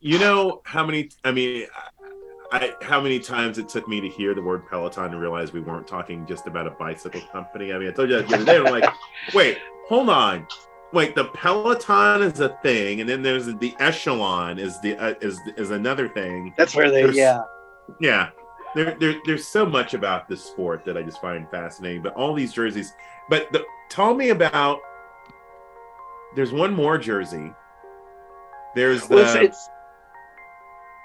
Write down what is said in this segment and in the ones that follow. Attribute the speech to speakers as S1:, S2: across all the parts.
S1: You know how many? I mean, I, how many times it took me to hear the word Peloton and realize we weren't talking just about a bicycle company. I mean, I told you that the other day. I'm like, wait, hold on. Wait, the Peloton is a thing, and then there's the Echelon is the uh, is is another thing.
S2: That's where they,
S1: There's-
S2: yeah.
S1: Yeah, there, there there's so much about this sport that I just find fascinating. But all these jerseys. But the, tell me about. There's one more jersey. There's the.
S2: Well, it's, it's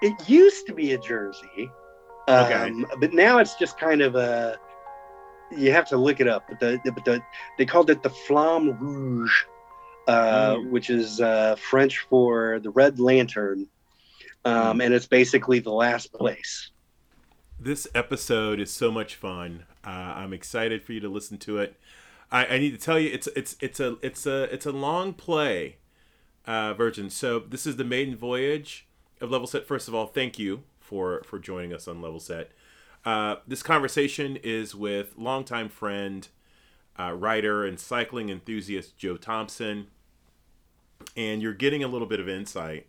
S2: it used to be a jersey, um,
S1: Okay.
S2: but now it's just kind of a. You have to look it up, but the but the they called it the Flamme Rouge, uh,
S1: Mm.
S2: which is uh, French for the Red Lantern,
S1: Mm.
S2: um, and it's basically the last place.
S1: This episode is so much fun. Uh, I'm excited for you to listen to it. I, I need to tell you, it's it's it's a it's a it's a long play uh, version. So this is the maiden voyage of Level Set. First of all, thank you for for joining us on Level Set. Uh, this conversation is with longtime friend, uh, writer, and cycling enthusiast Joe Thompson, and you're getting a little bit of insight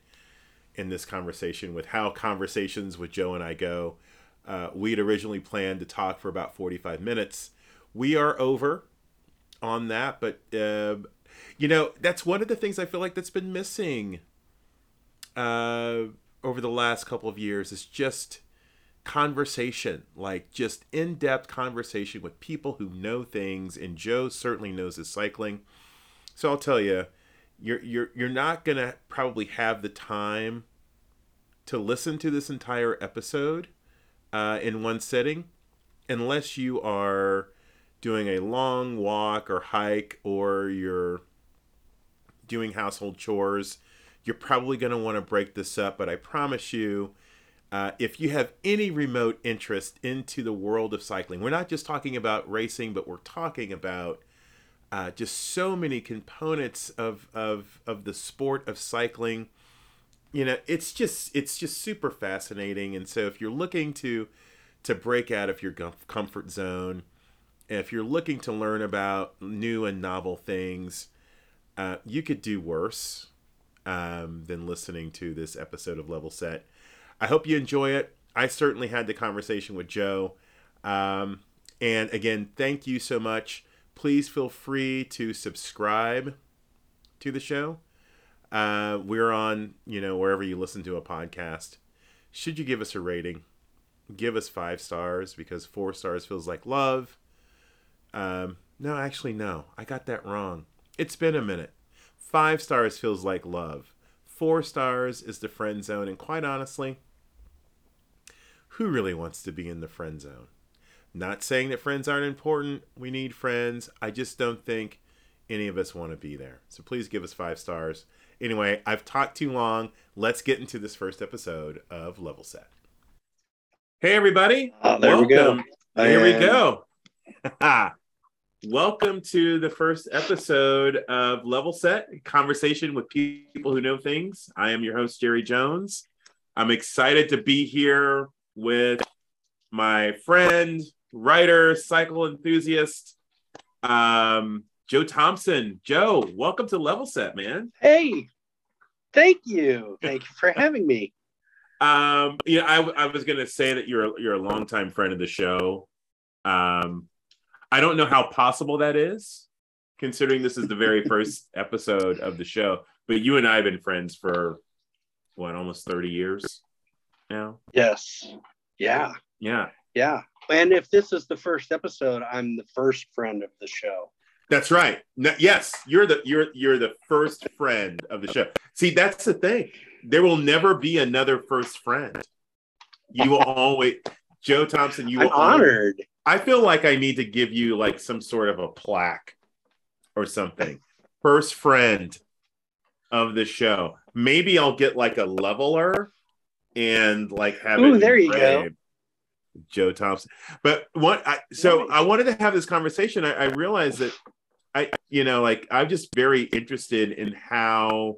S1: in this conversation with how conversations with Joe and I go. Uh, we had originally planned to talk for about 45 minutes. We are over on that, but uh, you know that's one of the things I feel like that's been missing uh, over the last couple of years is just conversation, like just in-depth conversation with people who know things. And Joe certainly knows his cycling, so I'll tell you, you're you're you're not gonna probably have the time to listen to this entire episode uh, in one sitting unless you are doing a long walk or hike or you're doing household chores you're probably going to want to break this up but i promise you uh, if you have any remote interest into the world of cycling we're not just talking about racing but we're talking about uh, just so many components of, of of the sport of cycling. You know it's just it's just super fascinating and so if you're looking to to break out of your comfort zone if you're looking to learn about new and novel things uh, you could do worse um, than listening to this episode of level set i hope you enjoy it i certainly had the conversation with joe um, and again thank you so much please feel free to subscribe to the show uh, we're on, you know, wherever you listen to a podcast. Should you give us a rating? Give us five stars because four stars feels like love. Um, no, actually, no. I got that wrong. It's been a minute. Five stars feels like love. Four stars is the friend zone. And quite honestly, who really wants to be in the friend zone? Not saying that friends aren't important. We need friends. I just don't think any of us want to be there. So please give us five stars. Anyway, I've talked too long. Let's get into this first episode of Level Set. Hey, everybody.
S2: Oh, there we go.
S1: Welcome. Here we go. Welcome to the first episode of Level Set Conversation with People Who Know Things. I am your host, Jerry Jones. I'm excited to be here with my friend, writer, cycle enthusiast, um, Joe Thompson. Joe, welcome to Level Set, man.
S2: Hey, thank you, thank you for having me.
S1: Um, yeah, I, I was gonna say that you're you're a longtime friend of the show. Um, I don't know how possible that is, considering this is the very first episode of the show. But you and I have been friends for what, almost thirty years now.
S2: Yes, yeah,
S1: Yeah,
S2: yeah. And if this is the first episode, I'm the first friend of the show.
S1: that's right. No, yes, you're the you're you're the first friend of the show. See, that's the thing. There will never be another first friend. You will always, Joe Thompson. You
S2: I'm
S1: will always-
S2: honored.
S1: I feel like I need to give you like some sort of a plaque or something. First friend of the show. Maybe I'll get like a leveler and like have
S2: Ooh, there you go.
S1: Joe Thompson. But what I so I wanted to have this conversation. I, I realized that I, you know, like I'm just very interested in how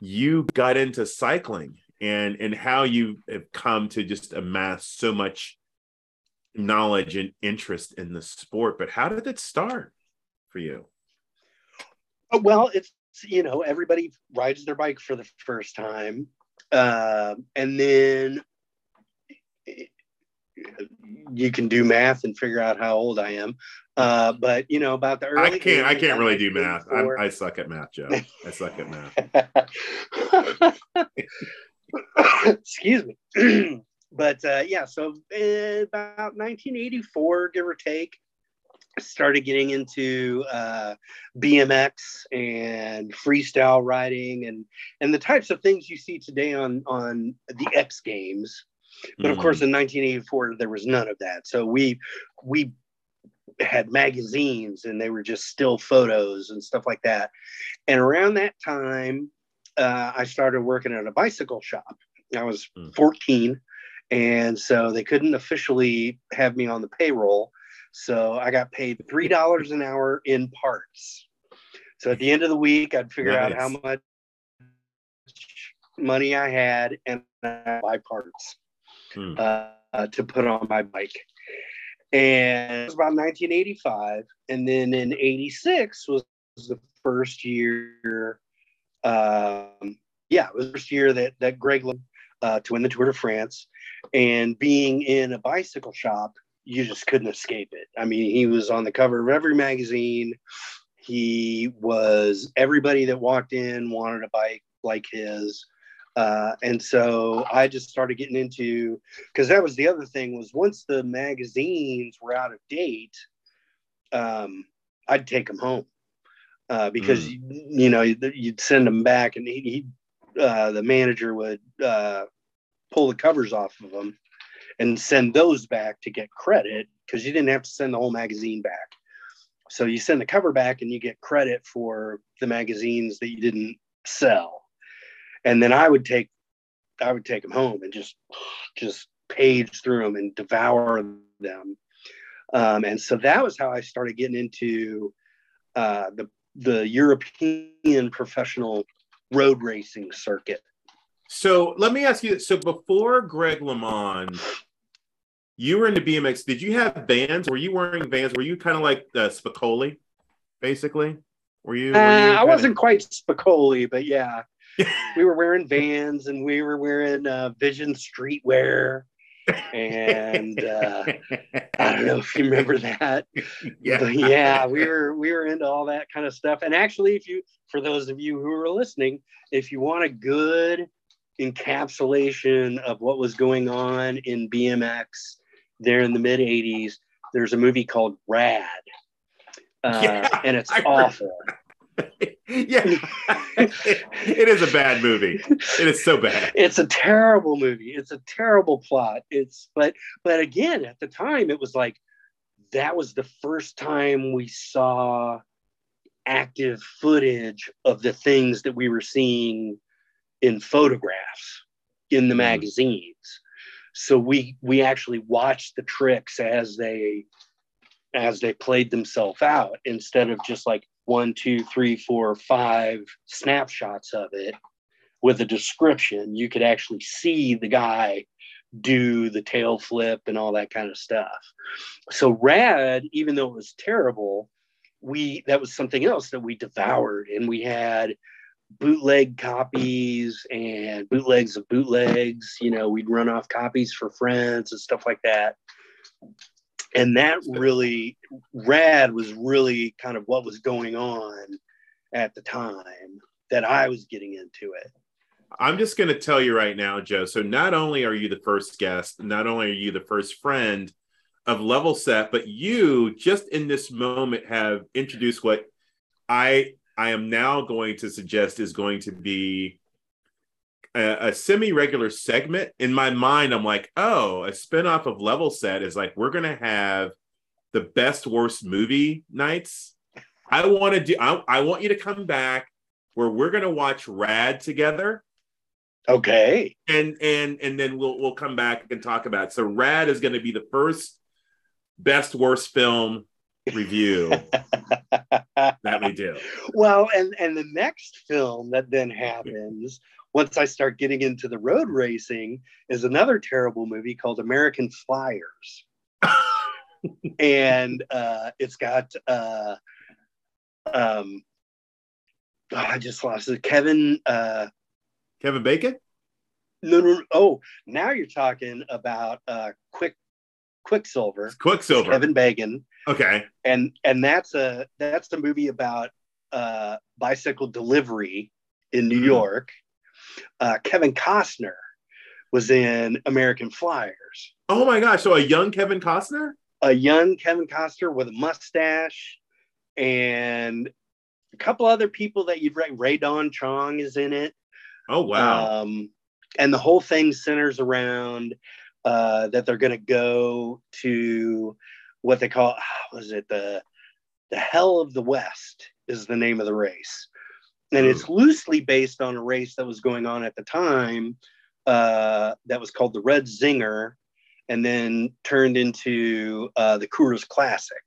S1: you got into cycling and and how you have come to just amass so much knowledge and interest in the sport. But how did it start for you?
S2: Oh, well, it's you know everybody rides their bike for the first time, uh, and then you can do math and figure out how old I am. Uh, but you know about the early.
S1: I can't. I can't really do math.
S2: 1984.
S1: I suck at math, Joe. I suck at math.
S2: Excuse me. but uh, yeah, so uh, about 1984, give or take, started getting into uh, BMX and freestyle riding and and the types of things you see today on on the X Games. But of
S1: Mm.
S2: course, in 1984, there was none of that. So we we had magazines and they were just still photos and stuff like that. And around that time, uh, I started working at a bicycle shop. I was
S1: Mm.
S2: 14, and so they couldn't officially have me on the payroll. So I got paid three dollars an hour in parts. So at the end of the week, I'd figure out how much money I had and I'd buy parts
S1: Hmm.
S2: uh, to put on my bike. And it was about 1985. And then in 86 was the first year. Um, yeah, it was the first year that, that Greg uh, to win the Tour de France. And being in a bicycle shop, you just couldn't escape it. I mean, he was on the cover of every magazine. He was everybody that walked in wanted a bike like his. Uh, and so I just started getting into because that was the other thing was once the magazines were out of date, um, I'd take them home uh, because you, you know you'd, you'd send them back and he, he uh, the manager would uh, pull the covers off of them and send those back to get credit because you didn't have to send the whole magazine back. So you send the cover back and you get credit for the magazines that you didn't sell. And then I would take I would take them home and just just page through them and devour them. Um, and so that was how I started getting into uh, the the European professional road racing circuit.
S1: So let me ask you. So before Greg LeMond, you were into BMX. Did you have Vans? Were you wearing Vans? Were you kind of like uh, Spicoli, basically? Were you? were
S2: Uh, I wasn't quite Spicoli, but yeah, we were wearing Vans and we were wearing uh, Vision Streetwear, and uh, I don't know if you remember that.
S1: yeah.
S2: But yeah, we were we were into all that kind of stuff. And actually, if you for those of you who are listening, if you want a good encapsulation of what was going on in BMX there in the mid '80s, there's a movie called Rad, uh,
S1: Yeah,
S2: and it's
S1: I
S2: awful.
S1: yeah. it is a bad movie. It is so bad.
S2: It's a terrible movie. It's a terrible plot. It's but but again, at the time, it was like that was the first time we saw active footage of the things that we were seeing in photographs in the
S1: Mhm.
S2: magazines. So we we actually watched the tricks as they as they played themselves out instead of just like one, two, three, four, five snapshots of it with a description. You could actually see the guy do the tail flip and all that kind of stuff. So rad, even though it was terrible, we that was something else that we devoured and we had bootleg copies and bootlegs of bootlegs. You know we'd run off copies for friends and stuff like that. And that really rad was really kind of what was going on at the time that i was getting into it.
S1: I'm just going to tell you right now, Joe. So not only are you the first guest, not only are you the first friend of Level Set, but you just in this moment have introduced what I I am now going to suggest is going to be a, a semi-regular segment. In my mind, I'm like, oh, a spinoff of Level Set is like we're going to have the best worst movie nights. I want to do. I, I want you to come back where we're going to watch Rad together
S2: okay
S1: and and and then we'll we'll come back and talk about it. so rad is going to be the first best worst film review that we do
S2: well and and the next film that then happens once i start getting into the road racing is another terrible movie called american flyers and uh it's got uh um oh, i just lost it kevin uh
S1: kevin bacon
S2: No, no, no. Oh, now you're talking about uh, Quick Quicksilver.
S1: Quicksilver.
S2: Kevin Bacon.
S1: Okay.
S2: And and that's a that's the movie about uh, bicycle delivery in New
S1: Mhm.
S2: York. Uh, Kevin Costner was in American Flyers.
S1: Oh my gosh! So a young Kevin Costner?
S2: A young Kevin Costner with a mustache, and a couple other people that you'd rate. Rae Dawn Chong is in it.
S1: Oh wow!
S2: Um, and the whole thing centers around uh, that they're going to go to what they call was it the the Hell of the West is the name of the race, and it's loosely based on a race that was going on at the time uh, that was called the Red Zinger, and then turned into uh, the Coors Classic.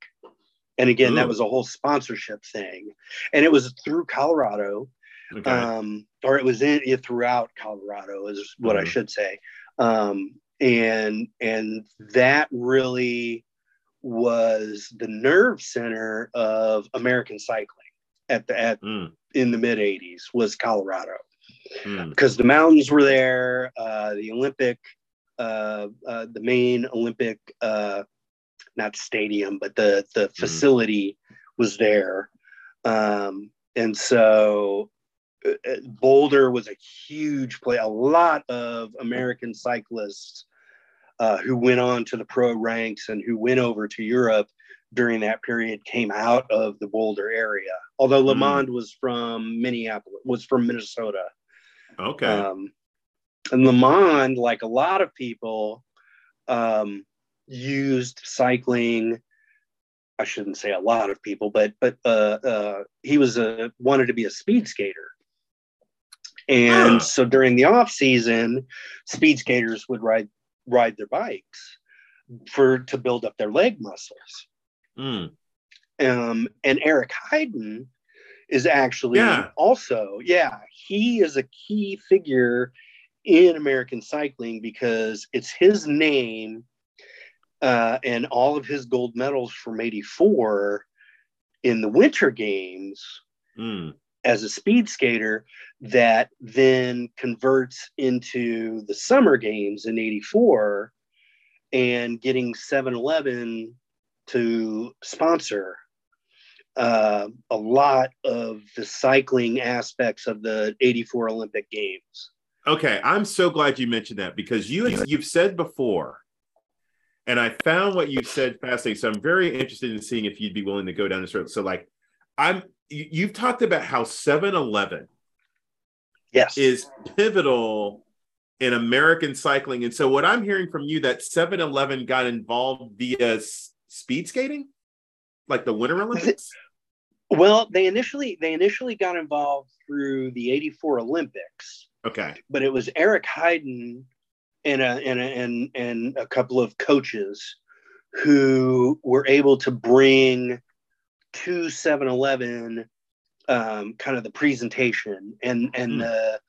S2: And again, that was a whole sponsorship thing, and it was through Colorado
S1: okay.
S2: um, or it was in it throughout Colorado, is what I
S1: Mhm.
S2: should say. Um, and and that really was the nerve center of American cycling at the at
S1: Mm,
S2: in the mid '80s was Colorado.
S1: Mm,
S2: because the mountains were there, uh, the Olympic, uh, uh, the main Olympic, uh, not stadium, but the the facility was there, um, and so uh, uh, Boulder was a huge play. A lot of American cyclists uh, who went on to the pro ranks and who went over to Europe during that period came out of the Boulder area. Although
S1: Mm.
S2: LeMond was from Minneapolis, was from Minnesota.
S1: okay.
S2: Um, and LeMond, like a lot of people, um, used cycling. I shouldn't say a lot of people, but but uh, uh, he was a wanted to be a speed skater, and
S1: Huh.
S2: so during the off season, speed skaters would ride ride their bikes for to build up their leg muscles.
S1: Mm,
S2: Um, and Eric Heiden is actually
S1: Yeah.
S2: also, yeah, he is a key figure in American cycling because it's his name uh, and all of his gold medals from 84 in the winter games
S1: mm.
S2: As a speed skater that then converts into the summer games in 84 and getting 7-eleven to sponsor uh, a lot of the cycling aspects of the 84 olympic games
S1: Okay, I'm so glad you mentioned that because you you've said before, and I found what you said fascinating. So I'm very interested in seeing if you'd be willing to go down this road. So like, I'm you- you've talked about how 7-Eleven
S2: yes
S1: is pivotal in American cycling, and so what I'm hearing from you that 7-Eleven got involved via speed skating, like the Winter Olympics.
S2: well they initially they initially got involved through the 84 olympics
S1: Okay.
S2: but it was Eric Heiden and a, and a, and and a couple of coaches who were able to bring to 7-Eleven um, kind of the presentation and and
S1: Hmm.
S2: the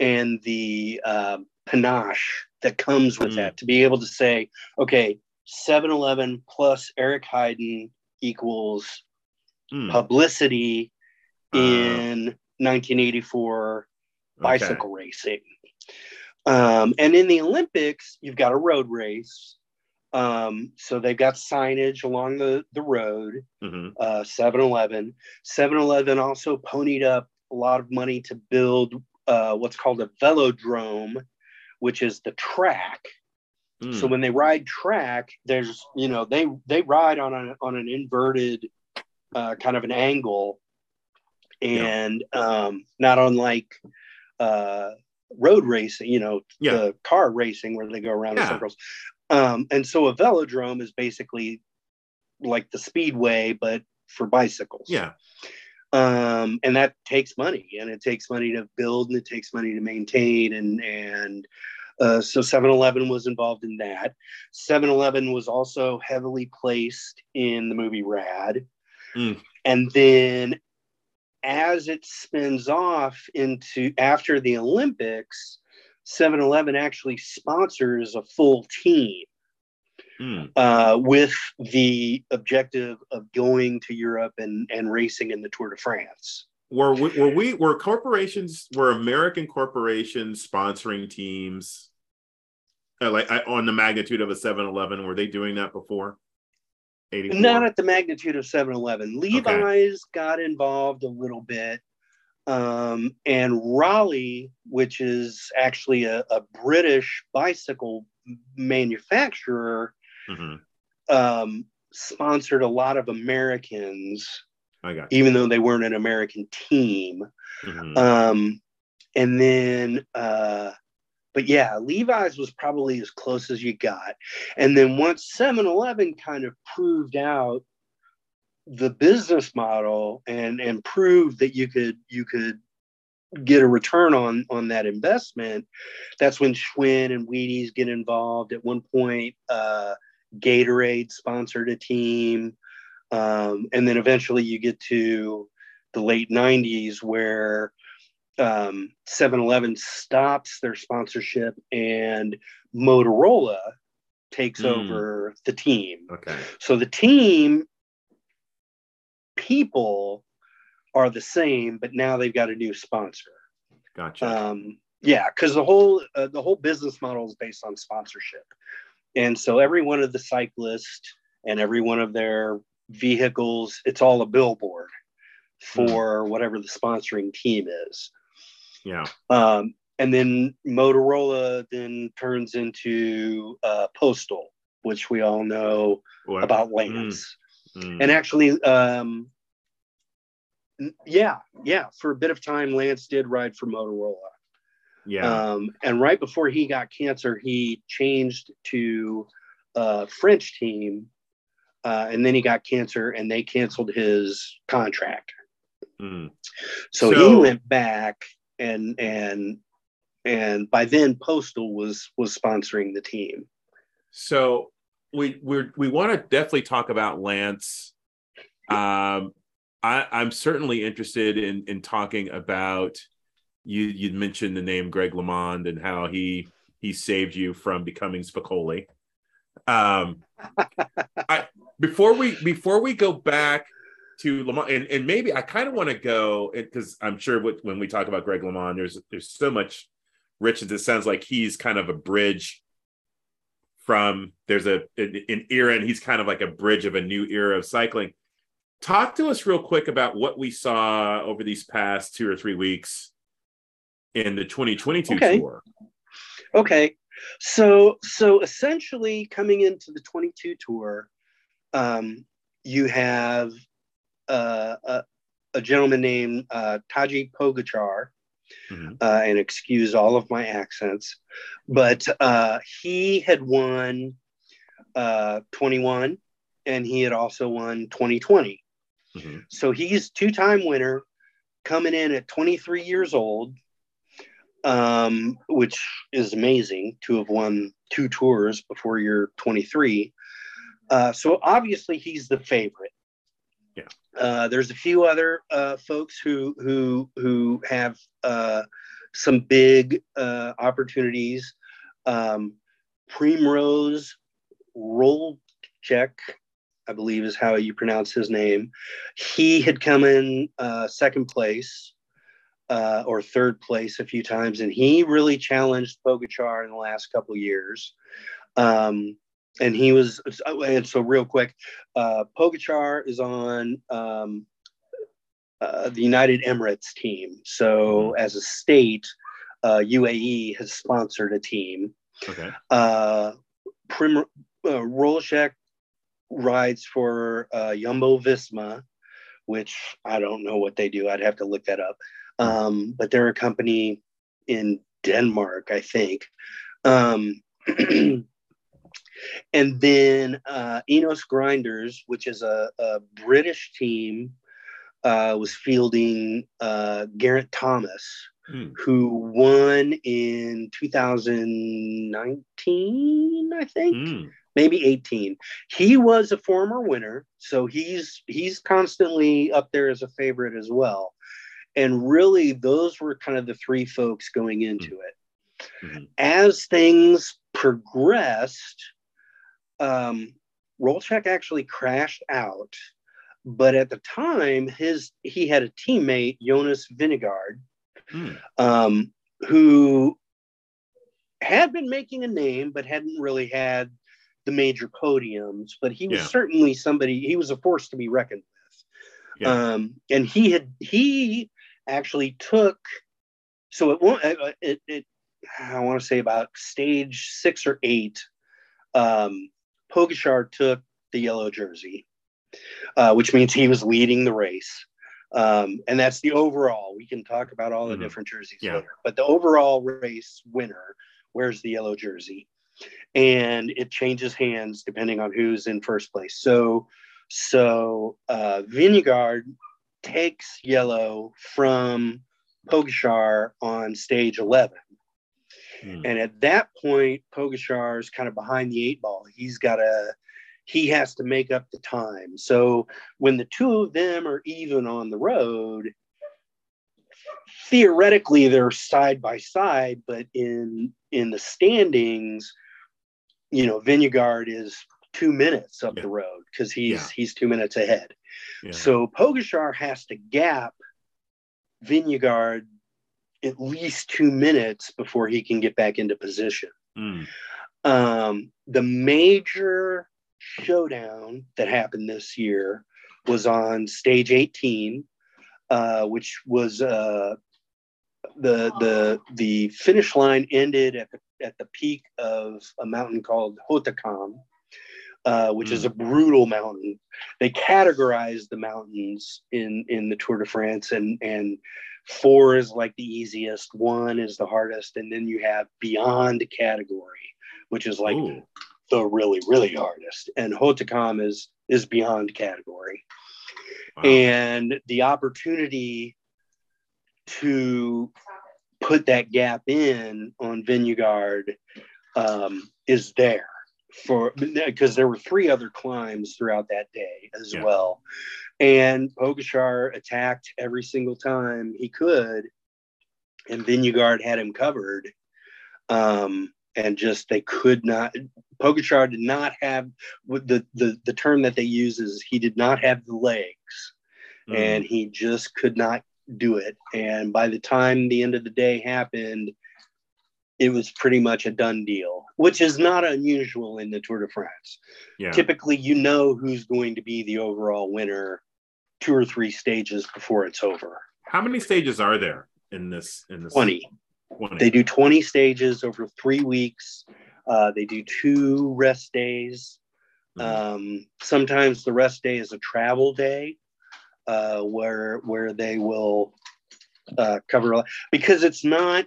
S2: and the um, panache that comes with
S1: Hmm.
S2: that to be able to say okay 7-Eleven plus Eric Heiden equals
S1: Mm,
S2: publicity
S1: uh,
S2: in 1984
S1: okay.
S2: bicycle racing. Um, and in the Olympics, you've got a road race. Um, so they've got signage along the, the road,
S1: Mhm.
S2: uh, 7-Eleven. 7-Eleven also ponied up a lot of money to build uh, what's called a velodrome, which is the track.
S1: Mm,
S2: So when they ride track, there's, you know, they, they ride on, a, on an inverted uh, kind of an angle and um, not unlike uh, road racing, you know,
S1: Yeah.
S2: the car racing where they go around in circles. Um, and so a velodrome is basically like the speedway, but for bicycles.
S1: yeah.
S2: Um, and that takes money and it takes money to build and it takes money to maintain. And, and uh, so 7 Eleven was involved in that. 7 Eleven was also heavily placed in the movie Rad.
S1: Mm.
S2: And then as it spins off into after the Olympics, 7 Eleven actually sponsors a full team
S1: Mm,
S2: uh, with the objective of going to Europe and, and racing in the Tour de France.
S1: were we, were we were corporations were American corporations sponsoring teams uh, like on the magnitude of a 7-Eleven? Were they doing that before?
S2: 84? Not at the magnitude of 7-Eleven. Levi's okay. got involved a little bit. Um, and Raleigh, which is actually a, a British bicycle manufacturer, mm-hmm. um, sponsored a lot of Americans, even though they weren't an American team. Mm-hmm. Um, and then, uh, but yeah, Levi's was probably as close as you got. And then once 7 Eleven kind of proved out the business model and and prove that you could you could get a return on on that investment that's when schwinn and wheaties get involved. At one point uh, gatorade sponsored a team. Um, and then eventually you get to the late 90s where um, 7-eleven stops their sponsorship and motorola takes mm. over the team.
S1: Okay.
S2: So the team people are the same, but now they've got a new sponsor.
S1: Gotcha.
S2: Um, yeah, because the whole uh, the whole business model is based on sponsorship, and so every one of the cyclists and every one of their vehicles, it's all a billboard for mm. whatever the sponsoring team is.
S1: Yeah.
S2: Um, and then Motorola then turns into uh, Postal, which we all know what? about Lance. Mm. And actually, um, yeah, yeah, for a bit of time, Lance did ride for Motorola.
S1: Yeah.
S2: Um, and right before he got cancer, he changed to a French team. Uh, and then he got cancer and they canceled his contract. Mm. So, so, he went back and and and by then Postal was was sponsoring the team.
S1: So we we we want to definitely talk about Lance. Um, I, I'm certainly interested in in talking about you. You mentioned the name Greg LeMond and how he he saved you from becoming Spicoli. Um, I before we before we go back to LeMond, and, and maybe I kind of want to go because I'm sure when we talk about Greg LeMond, there's there's so much richness. It sounds like he's kind of a bridge from there's a an era and he's kind of like a bridge of a new era of cycling. Talk to us real quick about what we saw over these past two or three weeks in the 2022 okay. tour.
S2: Okay. So so essentially coming into the 22 tour um, you have uh, a, a, gentleman named uh, Tadej Pogacar mm-hmm. uh, and excuse all of my accents. But uh, he had won uh, 21 and he had also won 2020. Mm-hmm. So he's two time winner coming in at 23 years old, um, which is amazing to have won two tours before you're 23. Uh, so obviously he's the favorite.
S1: Yeah.
S2: Uh, there's a few other uh, folks who who who have uh, some big uh, opportunities. Um, Primoz Roglic, I believe is how you pronounce his name. He had come in uh, second place or third place a few times, and he really challenged Pogacar in the last couple years. Um, and he was and so real quick uh Pogacar is on um uh, the United Emirates team. So mm-hmm. as a state uh UAE has sponsored a team.
S1: Okay.
S2: Uh Prim uh, rides for uh Jumbo Visma which I don't know what they do. I'd have to look that up. Um but they're a company in Denmark I think. Um And then uh, Ineos Grenadiers, which is a, a British team, uh, was fielding uh, Geraint Thomas, hmm. who won in 2019, I think. Hmm. Maybe 18. He was a former winner, so he's he's constantly up there as a favorite as well. And really, those were kind of the three folks going into hmm. it. Mm-hmm. As things progressed, um, actually crashed out but at the time, his he had a teammate, Jonas Vingegaard,
S1: Hmm.
S2: um, who had been making a name but hadn't really had the major podiums. But he was
S1: Yeah.
S2: certainly somebody. He was a force to be reckoned with.
S1: Yeah.
S2: Um, and he had he actually took so it won't it, it, it I want to say about stage six or eight. Um, Pogacar took the yellow jersey, uh, which means he was leading the race. Um, and that's the overall. We can talk about all the
S1: Mhm.
S2: different jerseys
S1: Yeah.
S2: later, but the overall race winner wears the yellow jersey, and it changes hands depending on who's in first place. So, so uh, Vingegaard takes yellow from Pogacar on stage eleven.
S1: Hmm.
S2: And at that point, Pogacar's kind of behind the eight ball. He's got a he has to make up the time. So when the two of them are even on the road, theoretically they're side by side, but in in the standings, you know, Vingegaard is two minutes up
S1: Yeah.
S2: the road because he's
S1: Yeah.
S2: he's two minutes ahead.
S1: Yeah.
S2: So Pogacar has to gap Vingegaard at least two minutes before he can get back into position.
S1: Hmm.
S2: Um, the major showdown that happened this year was on stage 18, uh, which was uh, the the the finish line ended at the at the peak of a mountain called Hautacam, uh, which is a brutal mountain. They categorize the mountains in in the Tour de France, and and four is like the easiest, one is the hardest, and then you have beyond category, which is like
S1: Ooh.
S2: the really really hardest, and Hautacam is is beyond category
S1: Wow.
S2: and the opportunity to put that gap in on Vingegaard um, is there for because there were three other climbs throughout that day as
S1: Yeah.
S2: well, and Pogacar attacked every single time he could, and Vingegaard had him covered, um, and just they could not. Pogacar did not have the, the the term that they use is he did not have the legs
S1: Hmm.
S2: and he just could not do it. And by the time the end of the day happened, it was pretty much a done deal, which is not unusual in the Tour de France.
S1: yeah.
S2: Typically, you know who's going to be the overall winner two or three stages before it's over.
S1: How many stages are there in this? In this
S2: 20.
S1: 20.
S2: They do 20 stages over three weeks. Uh, they do two rest days.
S1: Mhm.
S2: Um, sometimes the rest day is a travel day, uh, where where they will uh, cover a lot because it's not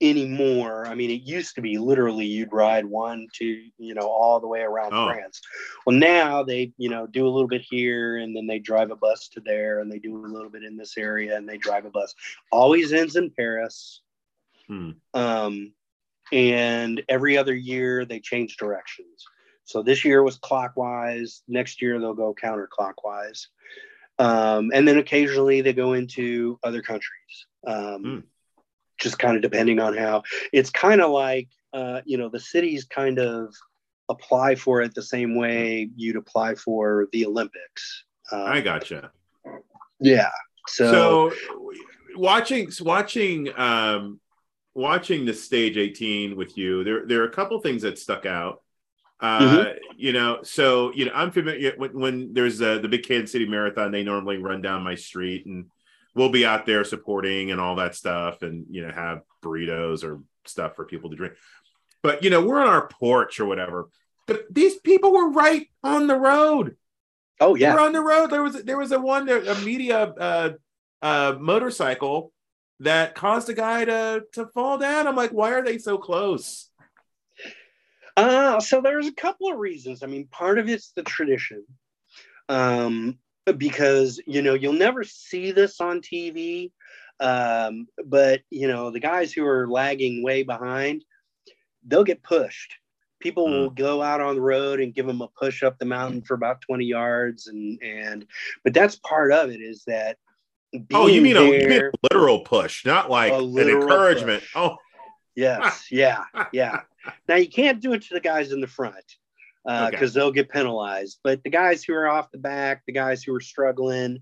S2: anymore. I mean, it used to be literally you'd ride one, two, you know, all the way around
S1: Oh.
S2: France. Well, now they, you know, do a little bit here and then they drive a bus to there and they do a little bit in this area and they drive a bus. Always ends in Paris.
S1: Hmm.
S2: Um, and every other year they change directions. So this year was clockwise. Next year they'll go counterclockwise. Um, and then occasionally they go into other countries. Um,
S1: Hmm.
S2: Just kind of depending on how it's kind of like, uh, you know, the cities kind of apply for it the same way you'd apply for the Olympics. Um,
S1: I gotcha.
S2: Yeah. So,
S1: So, watching watching um watching the stage 18 with you, there there are a couple things that stuck out. Uh,
S2: Mm-hmm.
S1: you know, so you know, I'm familiar when, when there's uh, the big Kansas City Marathon. They normally run down my street, and we'll be out there supporting and all that stuff, and you know, have burritos or stuff for people to drink. But you know, we're on our porch or whatever. But these people were right on the road.
S2: oh, yeah.
S1: were on the road. There was there was a one there, a media uh, uh, motorcycle that caused a guy to to fall down. I'm like, why are they so close?
S2: Uh, so there's a couple of reasons. I mean, part of it's the tradition, um, because you know you'll never see this on TV, um, but you know the guys who are lagging way behind, they'll get pushed. People
S1: Mm.
S2: will go out on the road and give them a push up the mountain for about 20 yards, and and but that's part of it is that.
S1: Oh, you mean, a, you mean a literal push, not like an encouragement.
S2: push.
S1: Oh,
S2: Yes, yeah, yeah. Now you can't do it to the guys in the front. Because uh, okay. they'll get penalized. But the guys who are off the back, the guys who are struggling,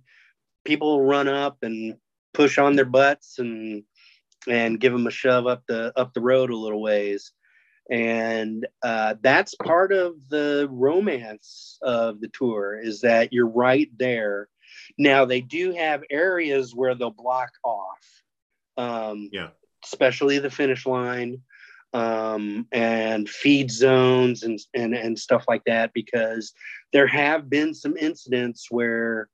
S2: people run up and push on their butts and and give them a shove up the up the road a little ways and uh, that's part of the romance of the tour is that you're right there now they do have areas where they'll block off um,
S1: yeah
S2: especially the finish line um, and feed zones and, and and stuff like that because there have been some incidents where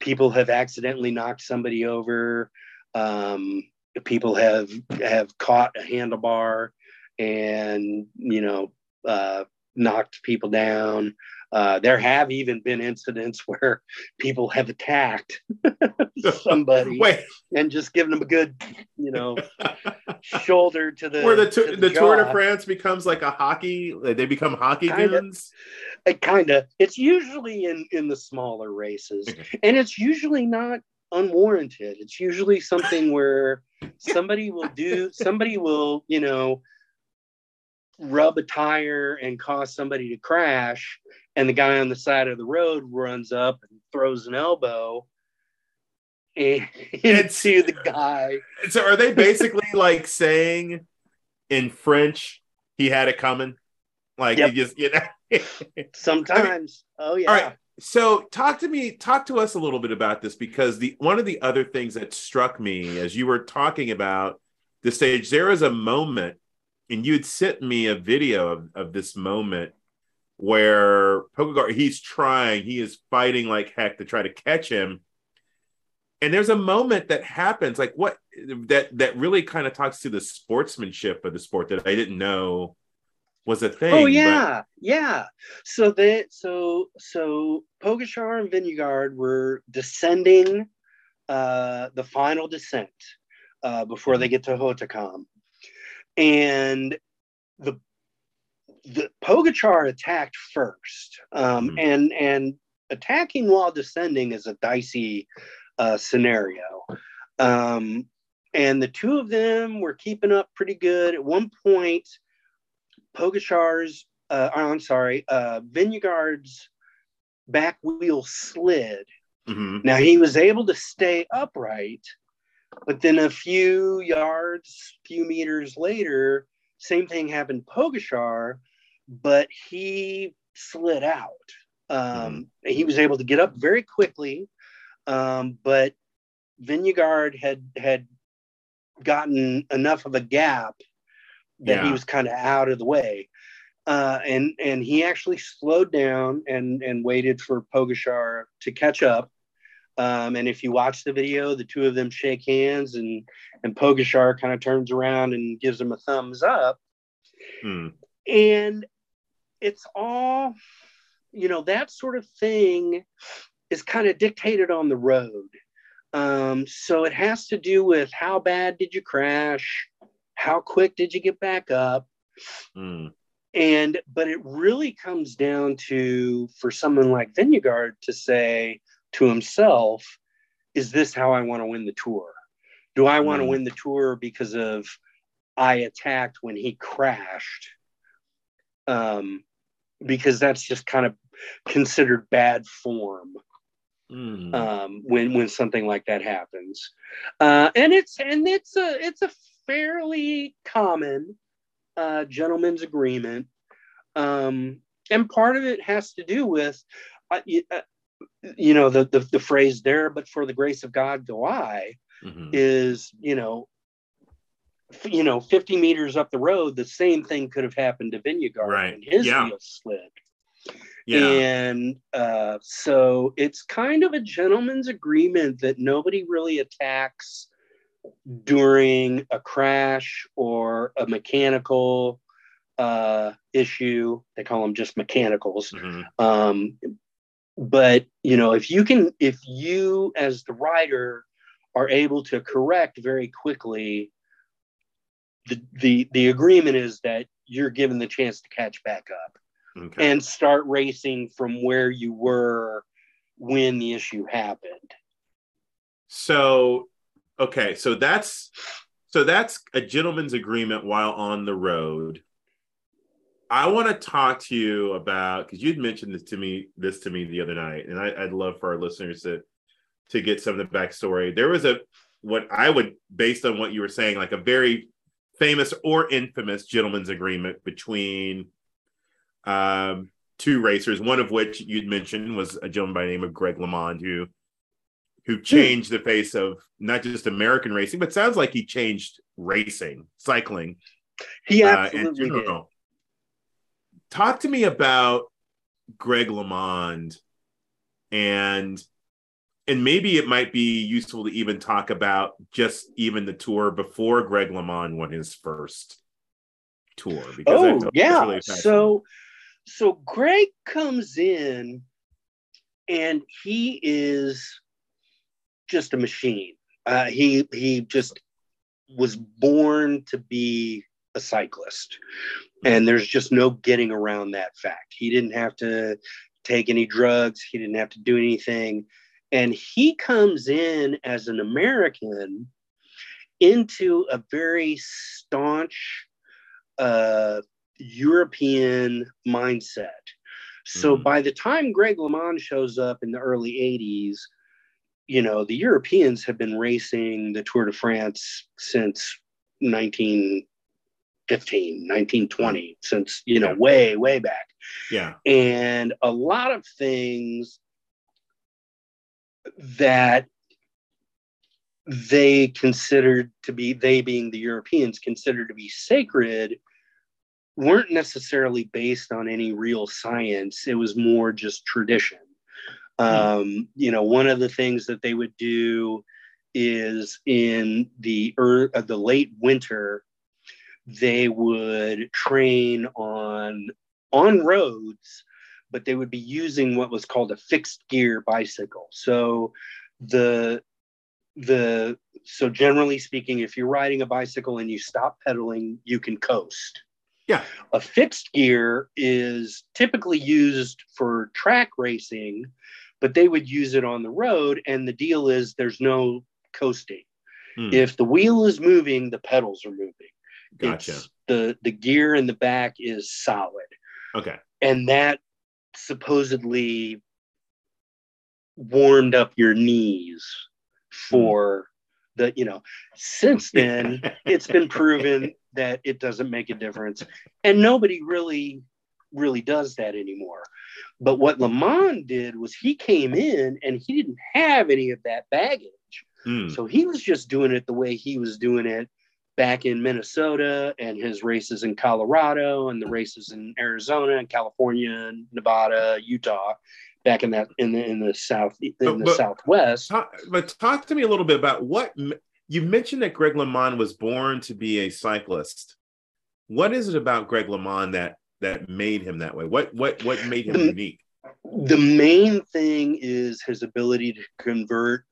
S2: people have accidentally knocked somebody over um, people have have caught a handlebar and you know uh, knocked people down. Uh, there have even been incidents where people have attacked somebody
S1: Wait.
S2: and just given them a good, you know, shoulder to the
S1: where the, to,
S2: to
S1: the, the Tour de France becomes like a hockey. They become hockey goons.
S2: It kind of. It's usually in in the smaller races, and it's usually not unwarranted. It's usually something where somebody will do somebody will you know rub a tire and cause somebody to crash and the guy on the side of the road runs up and throws an elbow into the guy.
S1: So are they basically like saying in french he had it coming? Like yep. just you know?
S2: Sometimes. I mean, oh yeah.
S1: All right so talk to me talk to us a little bit about this because the one of the other things that struck me as you were talking about the stage there is a moment and you'd sent me a video of, of this moment where Pogacar he's trying, he is fighting like heck to try to catch him. And there's a moment that happens, like what that that really kind of talks to the sportsmanship of the sport that I didn't know was a thing.
S2: Oh yeah, but... yeah. So that so so Pogacar and Vingegaard were descending uh, the final descent uh, before they mm-hmm. get to Hautacam and the the Pogacar attacked first, um, mm-hmm. and and attacking while descending is a dicey uh, scenario. Um, and the two of them were keeping up pretty good. At one point, Pogacar's, uh, I'm sorry, uh, Vingegaard's back wheel slid. Mm-hmm. Now he was able to stay upright, but then a few yards, few meters later, same thing happened Pogacar, but he slid out. Um, mm. He was able to get up very quickly, um, but Vingegaard had had gotten enough of a gap that yeah. he was kind of out of the way. Uh, and and he actually slowed down and and waited for Pogacar to catch up. Um, and if you watch the video, the two of them shake hands, and and Pogacar kind of turns around and gives him a thumbs up. Hmm. And it's all, you know, that sort of thing is kind of dictated on the road. Um, so it has to do with how bad did you crash, how quick did you get back up, hmm. and but it really comes down to for someone like Vingegaard to say to himself, is this how I want to win the tour? Do I want to mm. win the tour because of I attacked when he crashed? Um, because that's just kind of considered bad form mm. um, when when something like that happens. Uh, and it's and it's a it's a fairly common uh, gentleman's agreement. Um, and part of it has to do with uh, uh you know the, the, the phrase there but for the grace of god go i mm-hmm. is you know f- you know 50 meters up the road the same thing could have happened to Vingegaard
S1: right.
S2: and his
S1: yeah.
S2: wheel slid yeah. and uh, so it's kind of a gentleman's agreement that nobody really attacks during a crash or a mechanical uh, issue. They call them just mechanicals. Mm-hmm. Um, but you know if you can if you as the writer are able to correct very quickly the the, the agreement is that you're given the chance to catch back up okay. and start racing from where you were when the issue happened
S1: so okay so that's so that's a gentleman's agreement while on the road I want to talk to you about because you'd mentioned this to me this to me the other night, and I, would love for our listeners to to get some of the backstory. There was a what I would, based on what you were saying, like a very famous or infamous gentleman's agreement between um, two racers. One of which you'd mentioned was a gentleman by the name of Greg LeMond, who who hmm. changed the face of not just American racing, but sounds like he changed racing, cycling.
S2: He uh, absolutely uh, did
S1: talk to me about Greg LeMond and and maybe it might be useful to even talk about just even the tour before Greg LeMond won his first tour.
S2: Because oh yeah, really so so Greg comes in and he is just a machine. Uh, he he just was born to be a cyclist. And there's just no getting around that fact. He didn't have to take any drugs, he didn't have to do anything. And he comes in as an American into a very staunch uh, European mindset. So mm. by the time Greg LeMond shows up in the early 80s, you know, the Europeans have been racing the Tour de France since 19 15 1920 since you know yeah. way way back.
S1: Yeah.
S2: And a lot of things that they considered to be they being the europeans considered to be sacred weren't necessarily based on any real science. It was more just tradition. Hmm. um, you know one of the things that they would do is in the er, uh, the late winter they would train on on roads but they would be using what was called a fixed gear bicycle. So the the so generally speaking if you're riding a bicycle and you stop pedaling you can coast.
S1: Yeah.
S2: A fixed gear is typically used for track racing but they would use it on the road and the deal is there's no coasting. Hmm. if the wheel is moving the pedals are moving
S1: Gotcha.
S2: It's the the gear in the back is solid.
S1: Okay.
S2: And that supposedly warmed up your knees for the you know since then it's been proven that it doesn't make a difference and nobody really really does that anymore but what LeMond did was he came in and he didn't have any of that baggage mm. so he was just doing it the way he was doing it back in Minnesota and his races in Colorado and the races in Arizona and California and Nevada, Utah, back in that in the in the south in but, the but, southwest.
S1: Talk, but talk to me a little bit about what you mentioned that Greg LeMond was born to be a cyclist. What is it about Greg LeMond that that made him that way? What what what made him
S2: the,
S1: unique?
S2: The main thing is his ability to convert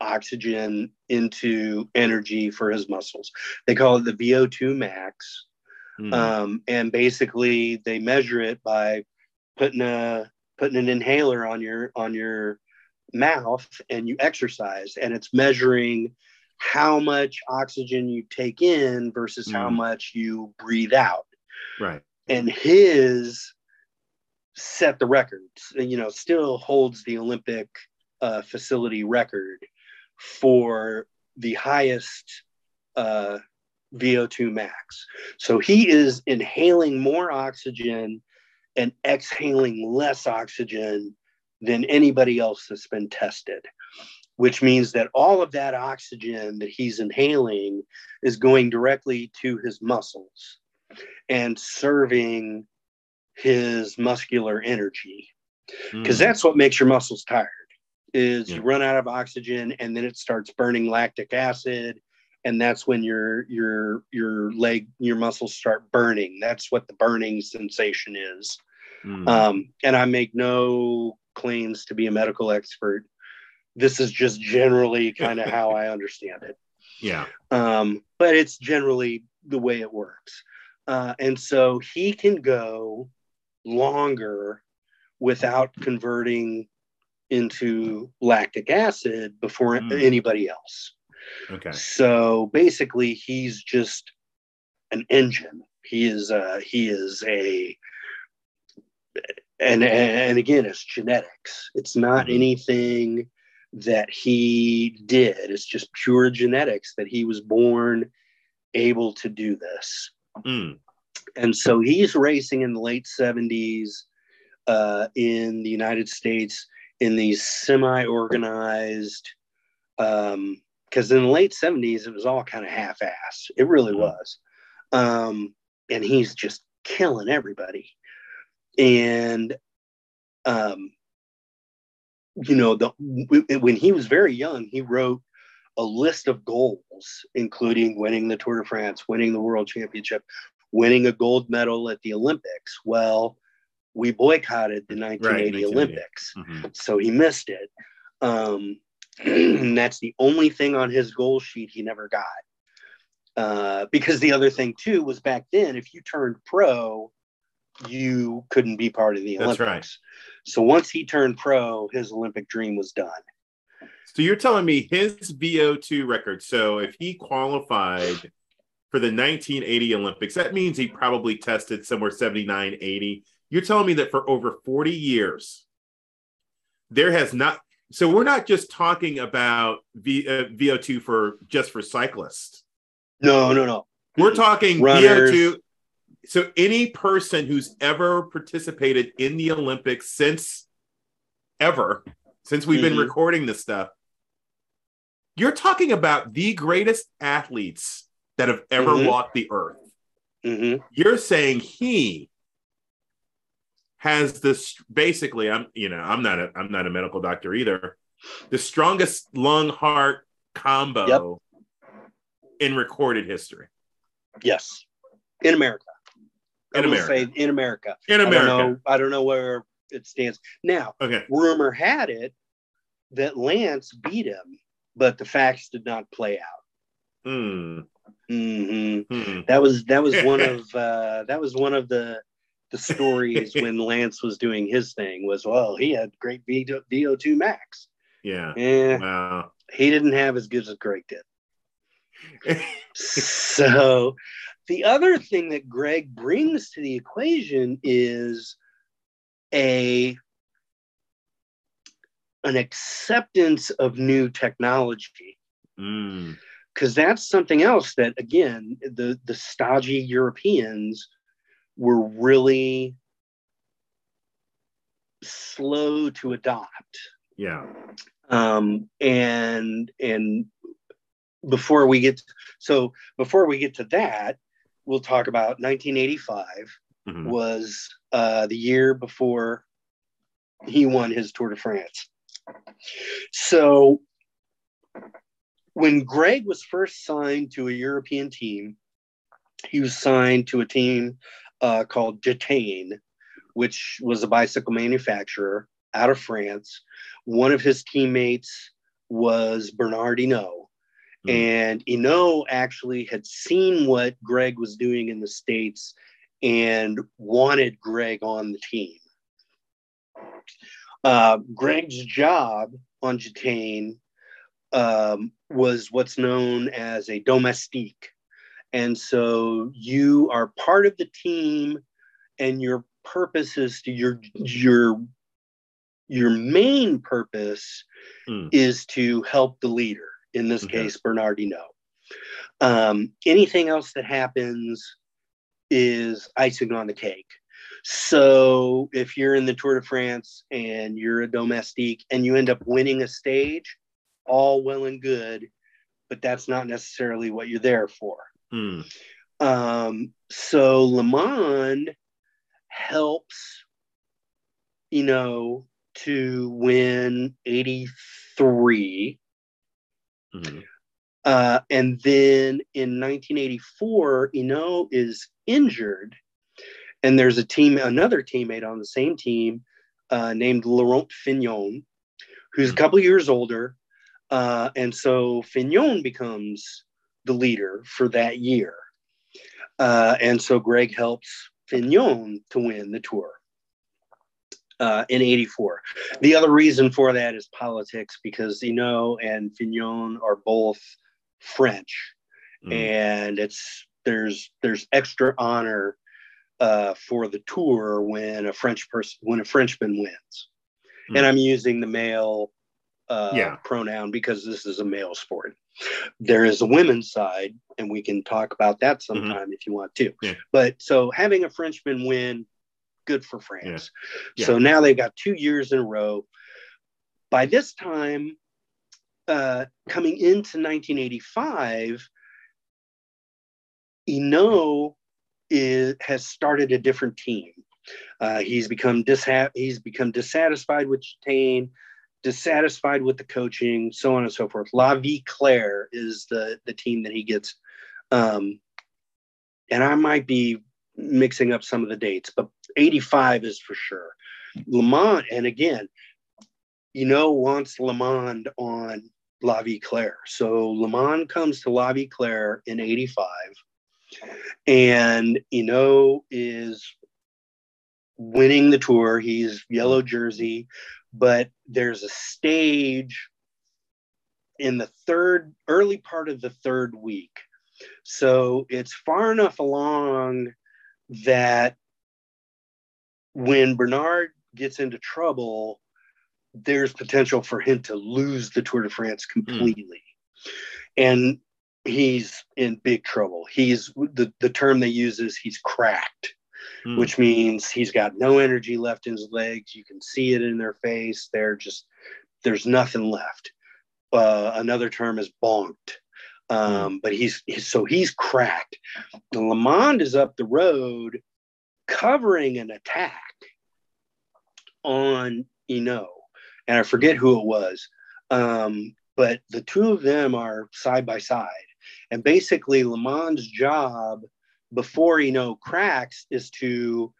S2: oxygen into energy for his muscles. They call it the VO2 max. Mm. Um, and basically they measure it by putting a putting an inhaler on your on your mouth and you exercise and it's measuring how much oxygen you take in versus mm. how hmm. much you breathe out.
S1: Right.
S2: And his set the records, you know, still holds the Olympic uh, facility record for the highest uh, VO2 max. So he is inhaling more oxygen and exhaling less oxygen than anybody else that's been tested, which means that all of that oxygen that he's inhaling is going directly to his muscles and serving his muscular energy because mm. that's what makes your muscles tired is yeah. you run out of oxygen and then it starts burning lactic acid and that's when your your your leg your muscles start burning. That's what the burning sensation is. Mm. um, and i make no claims to be a medical expert. This is just generally kind of how i understand it.
S1: Yeah.
S2: Um, but it's generally the way it works. Uh, and so he can go longer without converting into lactic acid before mm. anybody else.
S1: Okay.
S2: So basically, he's just an engine. He is uh, he is a and and again it's genetics. It's not
S1: Mhm.
S2: anything that he did. It's just pure genetics that he was born able to do this.
S1: Mm.
S2: And so he's racing in the late 70s uh, in the United States in these semi organized, um because in the late 70s, it was all kind of half assed. It really
S1: Mhm.
S2: was. Um, and he's just killing everybody. And, um, you know, the when he was very young, he wrote a list of goals, including winning the Tour de France, winning the World Championship, winning a gold medal at the Olympics. Well, we boycotted the 1980
S1: 1980.
S2: Olympics,
S1: Mhm.
S2: so he missed it. Um, and that's the only thing on his goal sheet he never got. Uh, because the other thing too was back then, if you turned pro, you couldn't be part of the
S1: That's
S2: Olympics.
S1: right.
S2: So once he turned pro, his Olympic dream was done.
S1: So you're telling me his VO2 record. So if he qualified for the 1980 Olympics, that means he probably tested somewhere 79, 80. You're telling me that for over 40 years, there has not. So we're not just talking about v, uh, VO2 for just for cyclists.
S2: No, no, no.
S1: We're talking
S2: Runners.
S1: VO2. So any person who's ever participated in the Olympics since ever, since we've been
S2: Mhm.
S1: recording this stuff, you're talking about the greatest athletes that have ever
S2: Mhm.
S1: walked the earth.
S2: hmm
S1: You're saying he has this basically I'm you know I'm not a I'm not a medical doctor either. The strongest lung heart combo in recorded history.
S2: Yes, in America.
S1: In America.
S2: say in America.
S1: In
S2: I don't know. I don't know where it stands now.
S1: Okay.
S2: Rumor had it that Lance beat him, but the facts did not play out.
S1: Hmm.
S2: hmm
S1: Hmm.
S2: That was that was one of uh, that was one of the the stories when Lance was doing his thing. Was well, he had great VO two max.
S1: Yeah.
S2: Eh,
S1: Wow.
S2: he didn't have as good as Greg did. so the other thing that Greg brings to the equation is a an acceptance of new technology
S1: Mm.
S2: because that's something else that again the the stodgy Europeans were really slow to adopt
S1: Yeah.
S2: um, and and before we get so before we get to that we'll talk about 1985
S1: Mhm.
S2: was uh, the year before he won his tour de france so when greg was first signed to a european team he was signed to a team uh, called Gitane, which was a bicycle manufacturer out of france one of his teammates was Bernard Hinault.
S1: Hmm.
S2: And Hinault actually had seen what Greg was doing in the States and wanted Greg on the team. Uh, Greg's job on Gitane um, was what's known as a domestique. And so you are part of the team and your purpose is to your your your main purpose
S1: Hmm.
S2: is to help the leader in this
S1: Okay.
S2: case Bernard Hinault um, anything else that happens is icing on the cake so if you're in the tour de france and you're a domestique and you end up winning a stage all well and good but that's not necessarily what you're there for
S1: Hmm.
S2: um, so LeMond helps, you know, to win 83.
S1: Mhm.
S2: Uh, and then in 1984, Hinault is injured. And there's a team, another teammate on the same team uh, named Laurent Fignon, who's a
S1: Mhm.
S2: couple years older. Uh, and so Fignon becomes the leader for that year. Uh, and so Greg helps Fignon to win the tour uh, in 84. The other reason for that is politics because Hinault and Fignon are both French
S1: Mm.
S2: and it's there's there's extra honor uh, for the tour when a French person when a Frenchman wins,
S1: Hmm.
S2: and I'm using the male uh,
S1: Yeah.
S2: pronoun because this is a male sport. There is a women's side, and we can talk about that sometime if you want to.
S1: Mm-hmm. Yeah.
S2: But so having a Frenchman win, good for France.
S1: Yeah.
S2: So now they've got two years in a row. By this time, uh, coming into 1985, Hinault is, has started a different team. Uh, he's become disha- he's become dissatisfied with Chastain, dissatisfied with the coaching, so on and so forth. La Vie Claire is the the team that he gets. Um, and I might be mixing up some of the dates, but 85 is for sure. LeMond, and again, you know, wants LeMond on La Vie Claire. So LeMond comes to La Vie Claire in 85, and you know, is winning the tour. He's yellow jersey, but there's a stage in the third, early part of the third week. So it's far enough along that when Bernard gets into trouble, there's potential for him to lose the Tour de France hmm. completely. And he's in big trouble. He's the, the term they use is he's cracked,
S1: Hmm.
S2: which means he's got no energy left in his legs. You can see it in their face. They're just, there's nothing left. Uh, another term is bonked. Um, but he's, he's so he's cracked. And LeMond is up the road covering an attack on Hinault, and I forget who it was. Um, but the two of them are side by side, and basically LeMond's job before Hinault cracks is to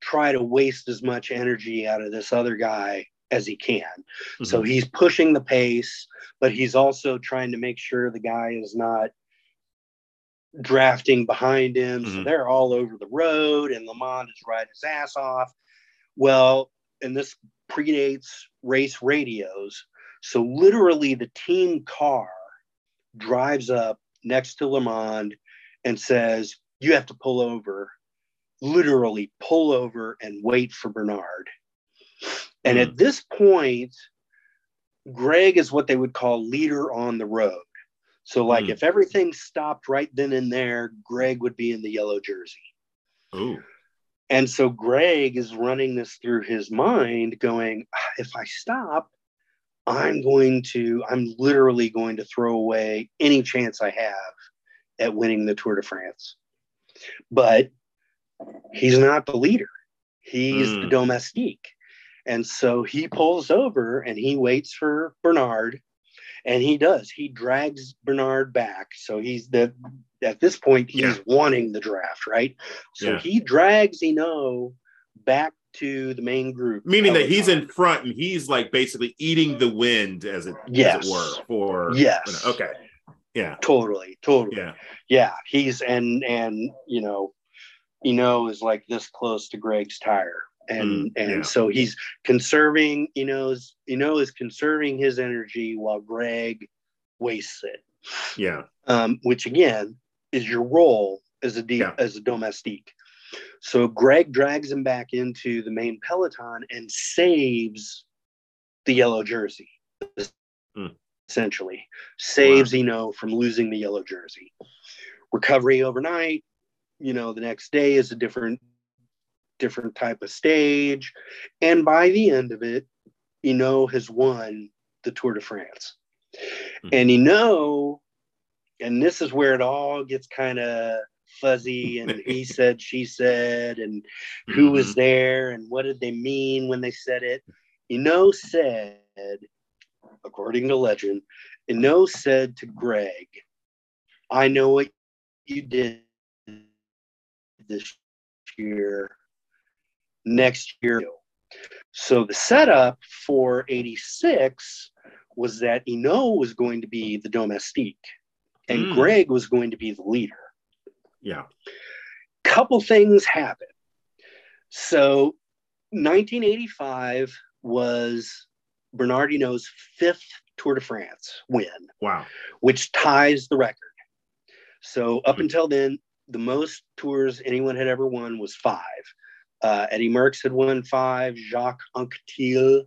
S2: try to waste as much energy out of this other guy as he can. So
S1: Mhm.
S2: he's pushing the pace, but he's also trying to make sure the guy is not drafting behind him. So
S1: Mhm.
S2: they're all over the road, and LeMond is riding his ass off. Well, and this predates race radios. So literally, the team car drives up next to LeMond and says, You have to pull over, literally pull over and wait for Bernard. And at this point, Greg is what they would call leader on the road. So, like,
S1: Hmm.
S2: if everything stopped right then and there, Greg would be in the yellow jersey.
S1: Ooh.
S2: And so Greg is running this through his mind, going, "Ah, if I stop, I'm going to, I'm literally going to throw away any chance I have at winning the Tour de France. But he's not the leader, he's the
S1: Mm.
S2: domestique. And so he pulls over and he waits for Bernard. And he does. He drags Bernard back. So he's the at this point he's
S1: Yeah.
S2: wanting the draft, right? So
S1: Yeah.
S2: he drags Hinault back to the main group.
S1: Meaning that he's in front and he's like basically eating the wind as it,
S2: Yes.
S1: as it were. For
S2: Yes.
S1: Okay. Yeah.
S2: totally, totally.
S1: Yeah.
S2: yeah he's and and you know Hinault is like this close to Greg's tire and
S1: Mm,
S2: and
S1: yeah.
S2: so he's conserving Hinault's Hinault is conserving his energy while Greg wastes it
S1: Yeah.
S2: um, which again is your role as a de-
S1: Yeah.
S2: as a domestique so Greg drags him back into the main peloton and saves the yellow jersey
S1: Mm.
S2: Essentially saves Hinault from losing the yellow jersey. Recovery overnight you know the next day is a different different type of stage. And by the end of it Hinault has won the tour de france.
S1: Hmm.
S2: and Hinault and this is where it all gets kind of fuzzy and he said she said and who was
S1: Mm-hmm.
S2: there and what did they mean when they said it? Hinault said according to legend Hinault said to greg i know what you did this year next year so the setup for 86 was that Hinault was going to be the domestique and
S1: Mm.
S2: Greg was going to be the leader
S1: Yeah.
S2: couple things happened. So 1985 was Bernard Hinault's fifth Tour de France win,
S1: Wow.
S2: which ties the record. So up until then, the most tours anyone had ever won was five. Uh, Eddie Merckx had won five. Jacques Anquetil,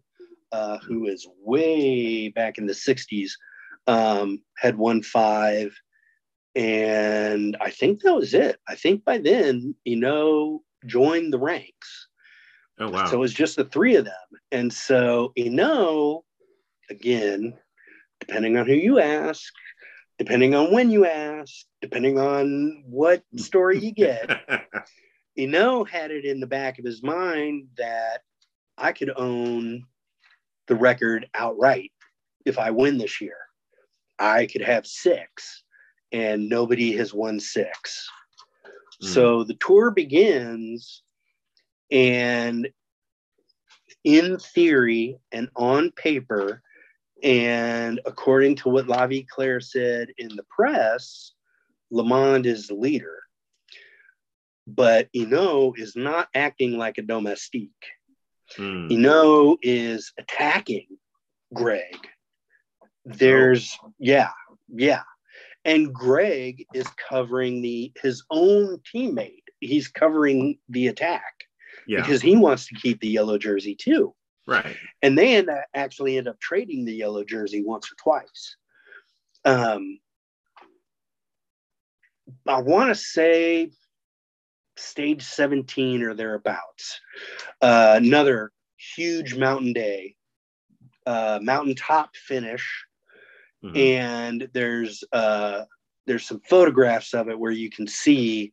S2: uh, who is way back in the 60s, um, had won five. And I think that was it. I think by then, you know, joined the ranks.
S1: Oh, wow.
S2: So it was just the three of them. And so, you know, again, depending on who you ask, depending on when you ask, depending on what story you get, you know, had it in the back of his mind that I could own the record outright if I win this year. I could have six, and nobody has won six. Mm. So the tour begins, and in theory and on paper, and according to what La Vie Claire said in the press, LeMond is the leader. But Hinault is not acting like a domestique. Hmm. Hinault is attacking Greg. There's, oh. yeah, yeah. And Greg is covering the his own teammate. He's covering the attack yeah. because he wants to keep the yellow jersey too.
S1: Right.
S2: And they end up, actually end up trading the yellow jersey once or twice. Um, I want to say stage 17 or thereabouts. Uh, another huge mountain day, uh, mountaintop finish. Mm-hmm. And there's uh, there's some photographs of it where you can see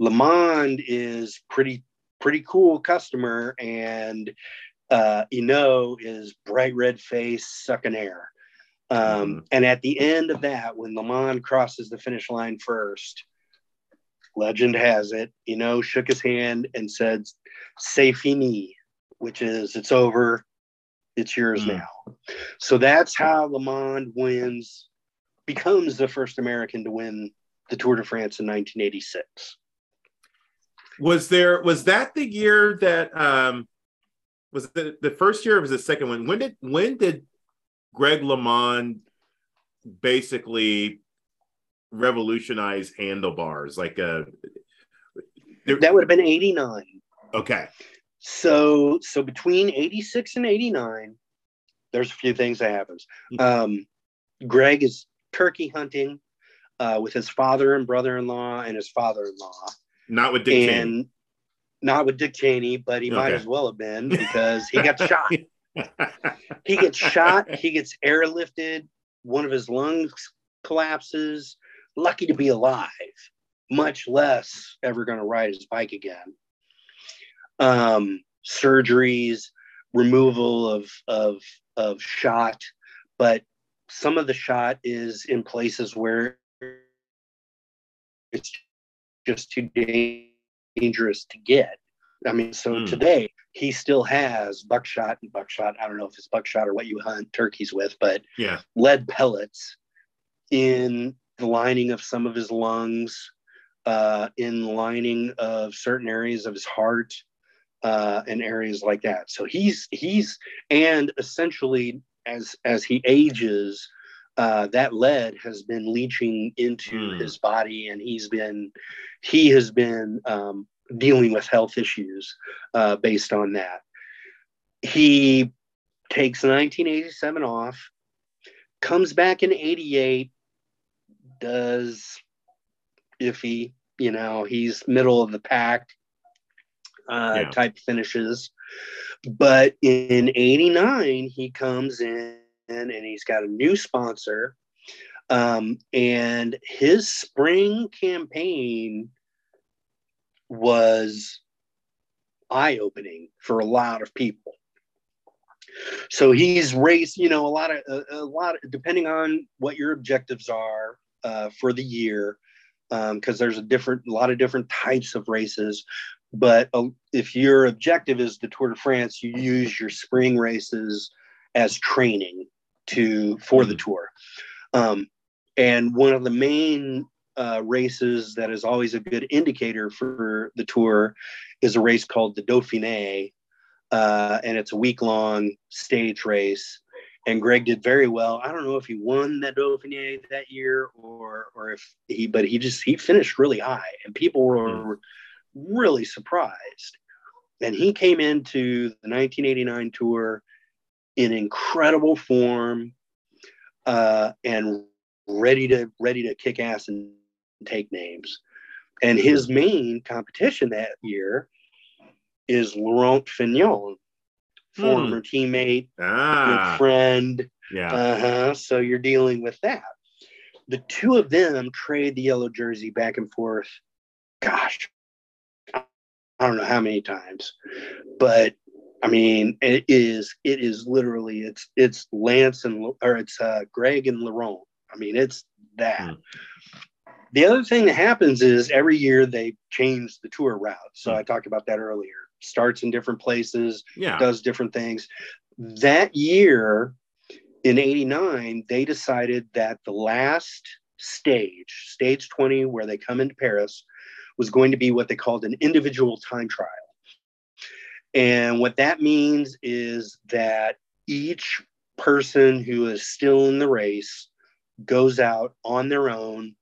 S2: LeMond is pretty pretty cool customer and uh, Hinault is bright red face, sucking air. Um, mm-hmm. And at the end of that, when LeMond crosses the finish line first, legend has it, Hinault shook his hand and said, "C'est fini," which is it's over, it's yours mm. now. So that's how LeMond wins, becomes the first American to win the Tour de France in 1986.
S1: Was there was that the year that um was it the first year or was the second one? When did when did Greg LeMond basically revolutionize handlebars? Like a
S2: uh, that would have been 89.
S1: Okay.
S2: So so between 86 and 89, there's a few things that happens. Hmm. Um, Greg is turkey hunting uh, with his father and brother-in-law and his father-in-law.
S1: Not with Dick and, Cheney
S2: not with Dick Cheney, but he okay. might as well have been because he got shot. he gets shot. He gets airlifted. One of his lungs collapses. Lucky to be alive, much less ever going to ride his bike again. Um, surgeries, removal of of of shot, but some of the shot is in places where it's just too dangerous to get. I mean, so mm. today he still has buckshot and buckshot. I don't know if it's buckshot or what you hunt turkeys with, but
S1: yeah,
S2: lead pellets in the lining of some of his lungs, uh, in the lining of certain areas of his heart, uh, and areas like that. So he's he's and essentially as as he ages, uh, that lead has been leaching into mm. his body, and he's been he has been um, dealing with health issues uh, based on that. He takes 1987 off, comes back in 88, does iffy, you know, he's middle of the pack uh, yeah. type finishes. But in 89, he comes in and he's got a new sponsor. Um, and his spring campaign was eye opening for a lot of people. So he's raced, you know, a lot of a, a lot of, depending on what your objectives are uh, for the year, because um, there's a different, a lot of different types of races. But uh, if your objective is the Tour de France, you use your spring races as training to for mm-hmm. the tour. Um, and one of the main uh, races that is always a good indicator for the tour is a race called the Dauphiné, uh, and it's a week long stage race. and Greg did very well. I don't know if he won that Dauphiné that year or or if he, but he just he finished really high, and people were mm-hmm. really surprised. And he came into the 1989 tour in incredible form uh, and ready to ready to kick ass and take names. And his main competition that year is Laurent Fignon, hmm. former teammate, ah. good friend.
S1: Yeah.
S2: Uh-huh. So you're dealing with that. The two of them trade the yellow jersey back and forth. Gosh, I don't know how many times, but I mean, it is it is literally it's it's Lance and or it's uh, Greg and Laurent. I mean, it's that. Hmm. The other thing that happens is every year they change the tour route. So hmm. I talked about that earlier. Starts in different places,
S1: yeah.
S2: does different things. That year in 89, they decided that the last stage, stage 20, where they come into Paris, was going to be what they called an individual time trial. And what that means is that each person who is still in the race goes out on their own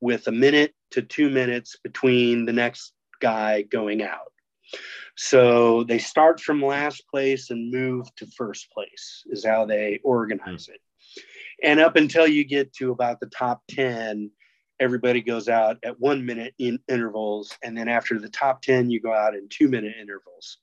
S2: with a minute to two minutes between the next guy going out. So they start from last place and move to first place, is how they organize it. And up until you get to about the top 10, everybody goes out at one minute in intervals. And then after the top 10, you go out in two minute intervals.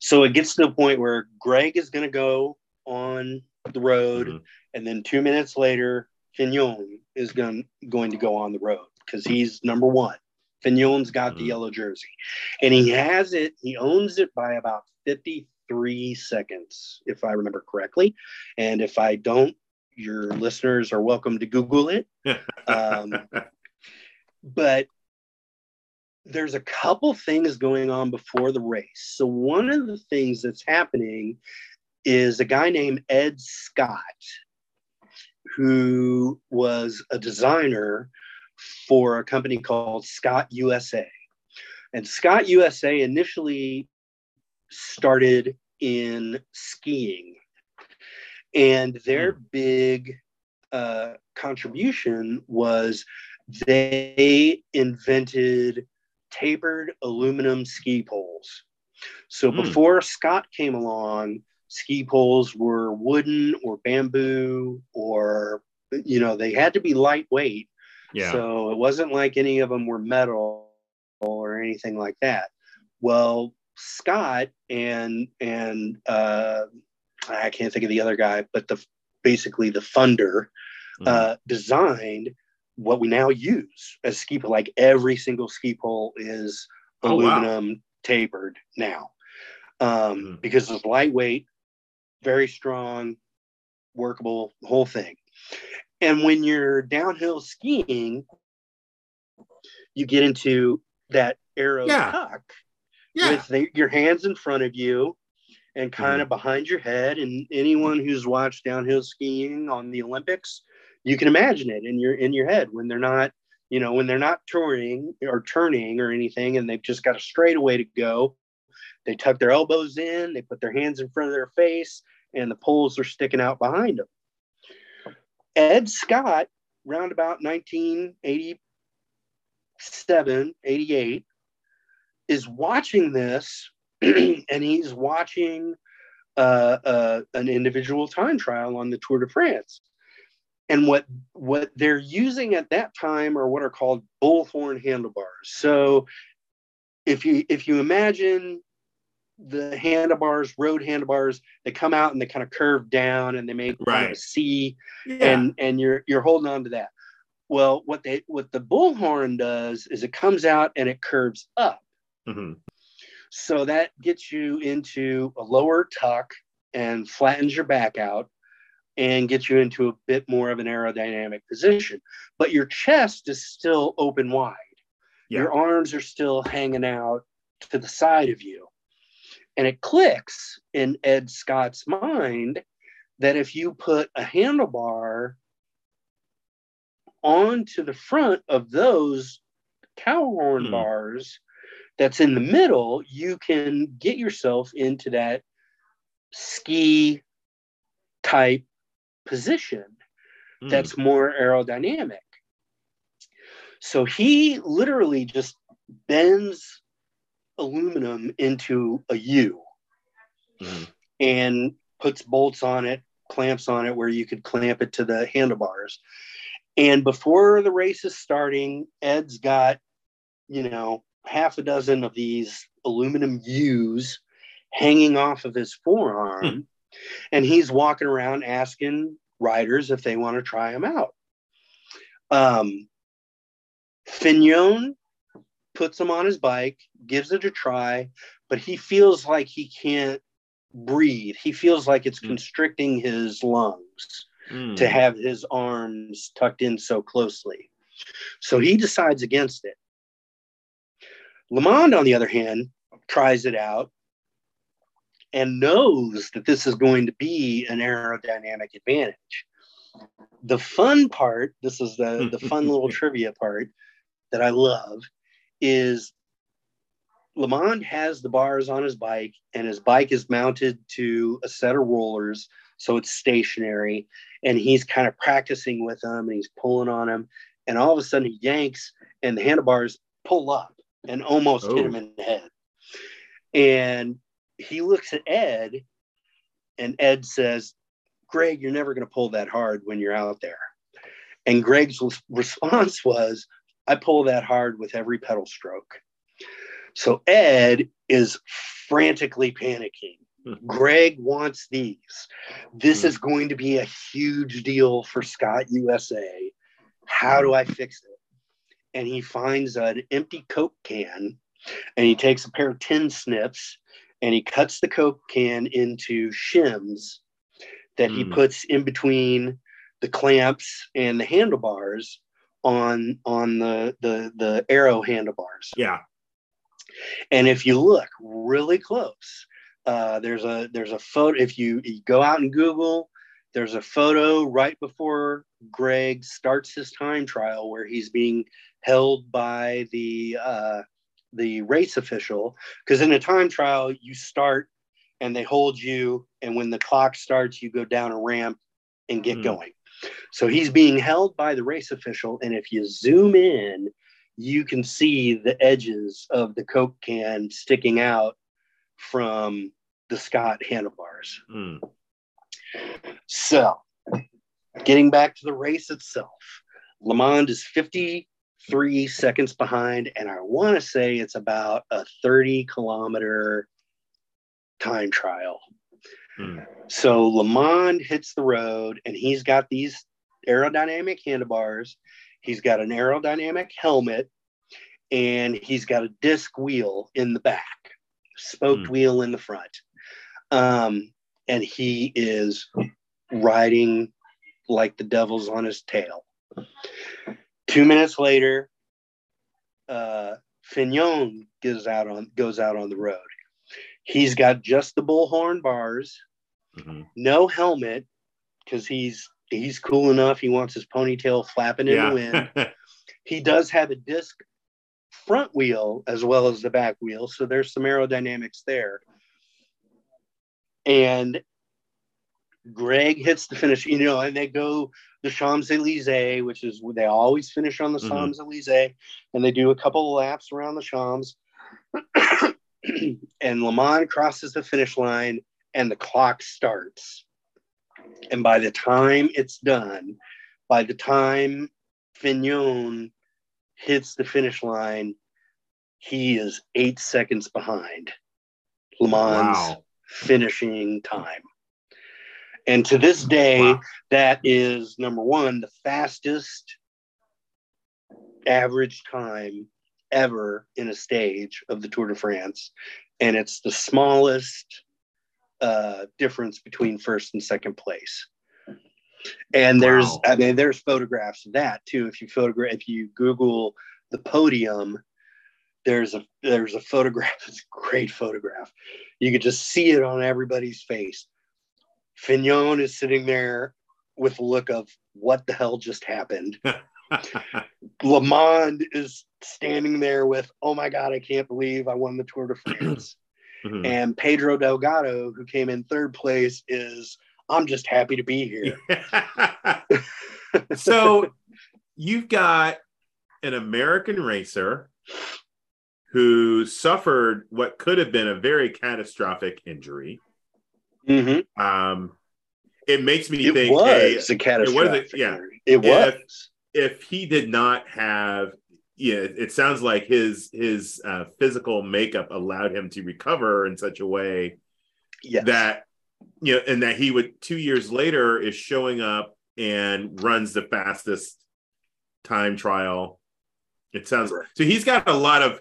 S2: So it gets to the point where Greg is going to go on the road, mm-hmm. and then two minutes later, Fignon is going going to go on the road because he's number one. Fignon's got mm-hmm. the yellow jersey, and he has it. He owns it by about fifty three seconds, if I remember correctly. And if I don't, your listeners are welcome to Google it. um, but there's a couple things going on before the race. So one of the things that's happening is a guy named Ed Scott, who was a designer for a company called Scott USA. And Scott USA initially started in skiing. And their hmm. big uh, contribution was they invented tapered aluminum ski poles. So mm. before Scott came along, ski poles were wooden or bamboo or you know they had to be lightweight.
S1: Yeah.
S2: So it wasn't like any of them were metal or anything like that. Well, Scott and and uh, I can't think of the other guy, but the basically the funder mm. uh, designed what we now use as ski pole. Like every single ski pole is oh, aluminum wow. tapered now um, mm because it's lightweight, very strong, workable, whole thing. And when you're downhill skiing, you get into that arrow yeah. tuck yeah. with the, your hands in front of you and kind mm of behind your head. And anyone who's watched downhill skiing on the Olympics you can imagine it in your in your head when they're not you know when they're not touring or turning or anything and they've just got a straightaway to go. They tuck their elbows in they put their hands in front of their face and the poles are sticking out behind them ed scott round about 1987 88 is watching this and he's watching uh, uh, an individual time trial on the tour de france and what what they're using at that time are what are called bullhorn handlebars so if you if you imagine the handlebars road handlebars they come out and they kind of curve down and they make right. kind of a c yeah. and and you're you're holding on to that well what they what the bullhorn does is it comes out and it curves up mm-hmm. so that gets you into a lower tuck and flattens your back out and gets you into a bit more of an aerodynamic position. But your chest is still open wide. Yeah. Your arms are still hanging out to the side of you. And it clicks in Ed Scott's mind that if you put a handlebar onto the front of those cow horn mm. bars that's in the middle, you can get yourself into that ski type position
S1: Mm.
S2: that's more aerodynamic. So he literally just bends aluminum into a U
S1: Mhm.
S2: and puts bolts on it, clamps on it where you could clamp it to the handlebars. And before the race is starting, Ed's got, you know, half a dozen of these aluminum U's hanging off of his forearm. And he's walking around asking riders if they want to try him out. Um, Fignon puts him on his bike, gives it a try, but he feels like he can't breathe. He feels like it's
S1: Mm.
S2: constricting his lungs
S1: Mm.
S2: to have his arms tucked in so closely. So he decides against it. LeMond, on the other hand, tries it out and knows that this is going to be an aerodynamic advantage. The fun part, this is the, the fun little trivia part that I love, is LeMond has the bars on his bike, and his bike is mounted to a set of rollers, so it's stationary. And he's kind of practicing with them, and he's pulling on them. And all of a sudden, he yanks, and the handlebars pull up and almost hit
S1: Oh.
S2: him in the head. And he looks at Ed, and Ed says, Greg, you're never going to pull that hard when you're out there. And Greg's res- response was, I pull that hard with every pedal stroke. So Ed is frantically panicking. Greg wants these. This
S1: Hmm.
S2: is going to be a huge deal for Scott USA. How do I fix it? And he finds an empty Coke can and he takes a pair of tin snips and he cuts the Coke can into shims that he
S1: Hmm.
S2: puts in between the clamps and the handlebars on on the the the arrow handlebars.
S1: Yeah.
S2: And if you look really close, uh, there's a there's a photo. If you, you go out and Google, there's a photo right before Greg starts his time trial where he's being held by the uh, the race official. Because in a time trial, you start and they hold you, and when the clock starts, you go down a ramp and get
S1: Hmm.
S2: going. So he's being held by the race official, and if you zoom in, you can see the edges of the Coke can sticking out from the Scott handlebars.
S1: Mm.
S2: So, getting back to the race itself, LeMond is 53 seconds behind, and I want to say it's about a 30 kilometer time trial.
S1: Mm.
S2: So LeMond hits the road, and he's got these aerodynamic handlebars. He's got an aerodynamic helmet, and he's got a disc wheel in the back, spoked
S1: Hmm.
S2: wheel in the front. Um, and he is riding like the devil's on his tail. Two minutes later, uh, Fignon goes out on goes out on the road. He's got just the bullhorn bars,
S1: Mhm.
S2: no helmet, because he's he's cool enough. He wants his ponytail flapping in the wind. He does have a disc front wheel as well as the back wheel, so there's some aerodynamics there. And Greg hits the finish, you know, and they go the Champs Elysees, which is they always finish on the
S1: Mhm.
S2: Champs Elysees, and they do a couple of laps around the Champs. and LeMond crosses the finish line, and the clock starts. And by the time it's done, by the time Fignon hits the finish line, he is eight seconds behind LeMond
S1: wow.
S2: finishing time. And to this day,
S1: Wow.
S2: that is number one, the fastest average time ever in a stage of the Tour de France. And it's the smallest uh, difference between first and second place. And there's,
S1: Wow.
S2: I mean, there's photographs of that too. If you photograph, if you Google the podium, there's a there's a photograph. It's a great photograph. You could just see it on everybody's face. Fignon is sitting there with a look of what the hell just happened. LeMond is standing there with, oh my God, I can't believe I won the Tour de France.
S1: Mhm.
S2: and Pedro Delgado, who came in third place, is I'm just happy to be here.
S1: so you've got an American racer who suffered what could have been a very catastrophic injury.
S2: Mm-hmm.
S1: Um, it makes me
S2: It
S1: think,
S2: was
S1: hey,
S2: a catastrophic.
S1: it- yeah.
S2: it
S1: If-
S2: was.
S1: if he did not have yeah it it sounds like his his uh, physical makeup allowed him to recover in such a way
S2: Yes.
S1: that you know and that he would two years later is showing up and runs the fastest time trial it sounds
S2: Right.
S1: so he's got a lot of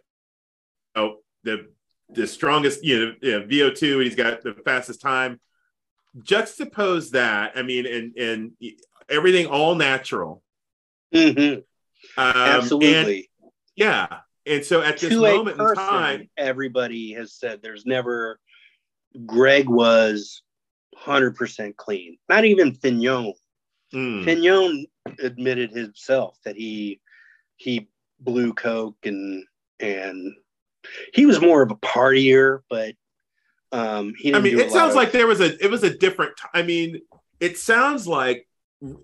S1: oh the the strongest you know, you know vo2 and he's got the fastest time juxtapose that i mean and and everything all natural
S2: Mhm.
S1: um, and-
S2: Absolutely.
S1: yeah. And so at this
S2: to
S1: moment
S2: a
S1: in time,
S2: everybody has said there's never. Greg was 100% clean. Not even Fignon.
S1: mm,
S2: Fignon admitted himself that he he blew coke and and he was more of a partier, but um, he
S1: I mean, it sounds
S2: of-
S1: like there was a it was a different. t- I mean, it sounds like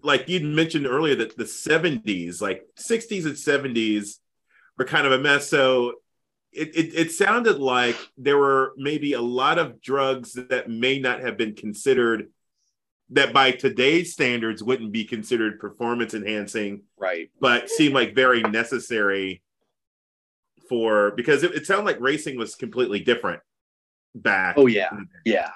S1: like you'd mentioned earlier that the 70s, like 60s and 70s, were kind of a mess. So it, it it sounded like there were maybe a lot of drugs that may not have been considered that by today's standards wouldn't be considered performance enhancing
S2: right.
S1: but seemed like very necessary for because it, it sounded like racing was completely different back.
S2: Oh yeah, yeah.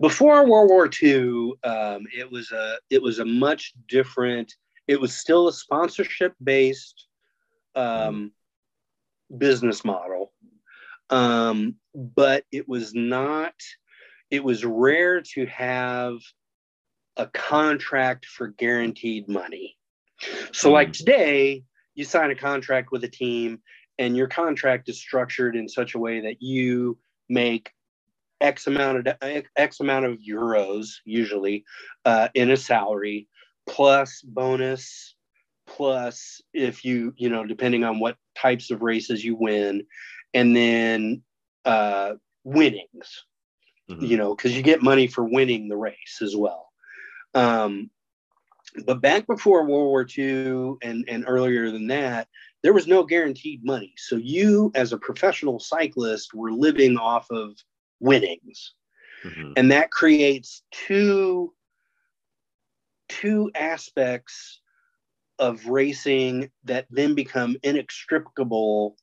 S2: Before World War II, um, it was a it was a much different. It was still a sponsorship based um, business model, um, but it was not. It was rare to have a contract for guaranteed money. So, like
S1: Mhm.
S2: today, you sign a contract with a team, and your contract is structured in such a way that you make X amount of X amount of euros, usually, uh, in a salary, plus bonus, plus if you you know depending on what types of races you win, and then uh, winnings.
S1: Mhm.
S2: You know, because you get money for winning the race as well. Um, but back before World War II and, and earlier than that, there was no guaranteed money. So you, as a professional cyclist, were living off of winnings.
S1: Mhm.
S2: And that creates two, two aspects of racing that then become inextricable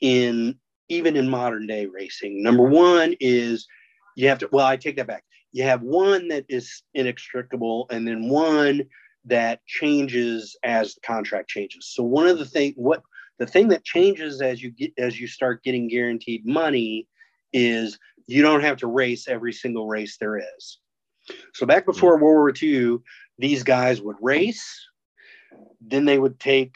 S2: in even in modern day racing. Number one is you have to, well, I take that back. You have one that is inextricable and then one that changes as the contract changes. So one of the thing what the thing that changes as you get as you start getting guaranteed money is you don't have to race every single race there is. So back before World War II, these guys would race, then they would take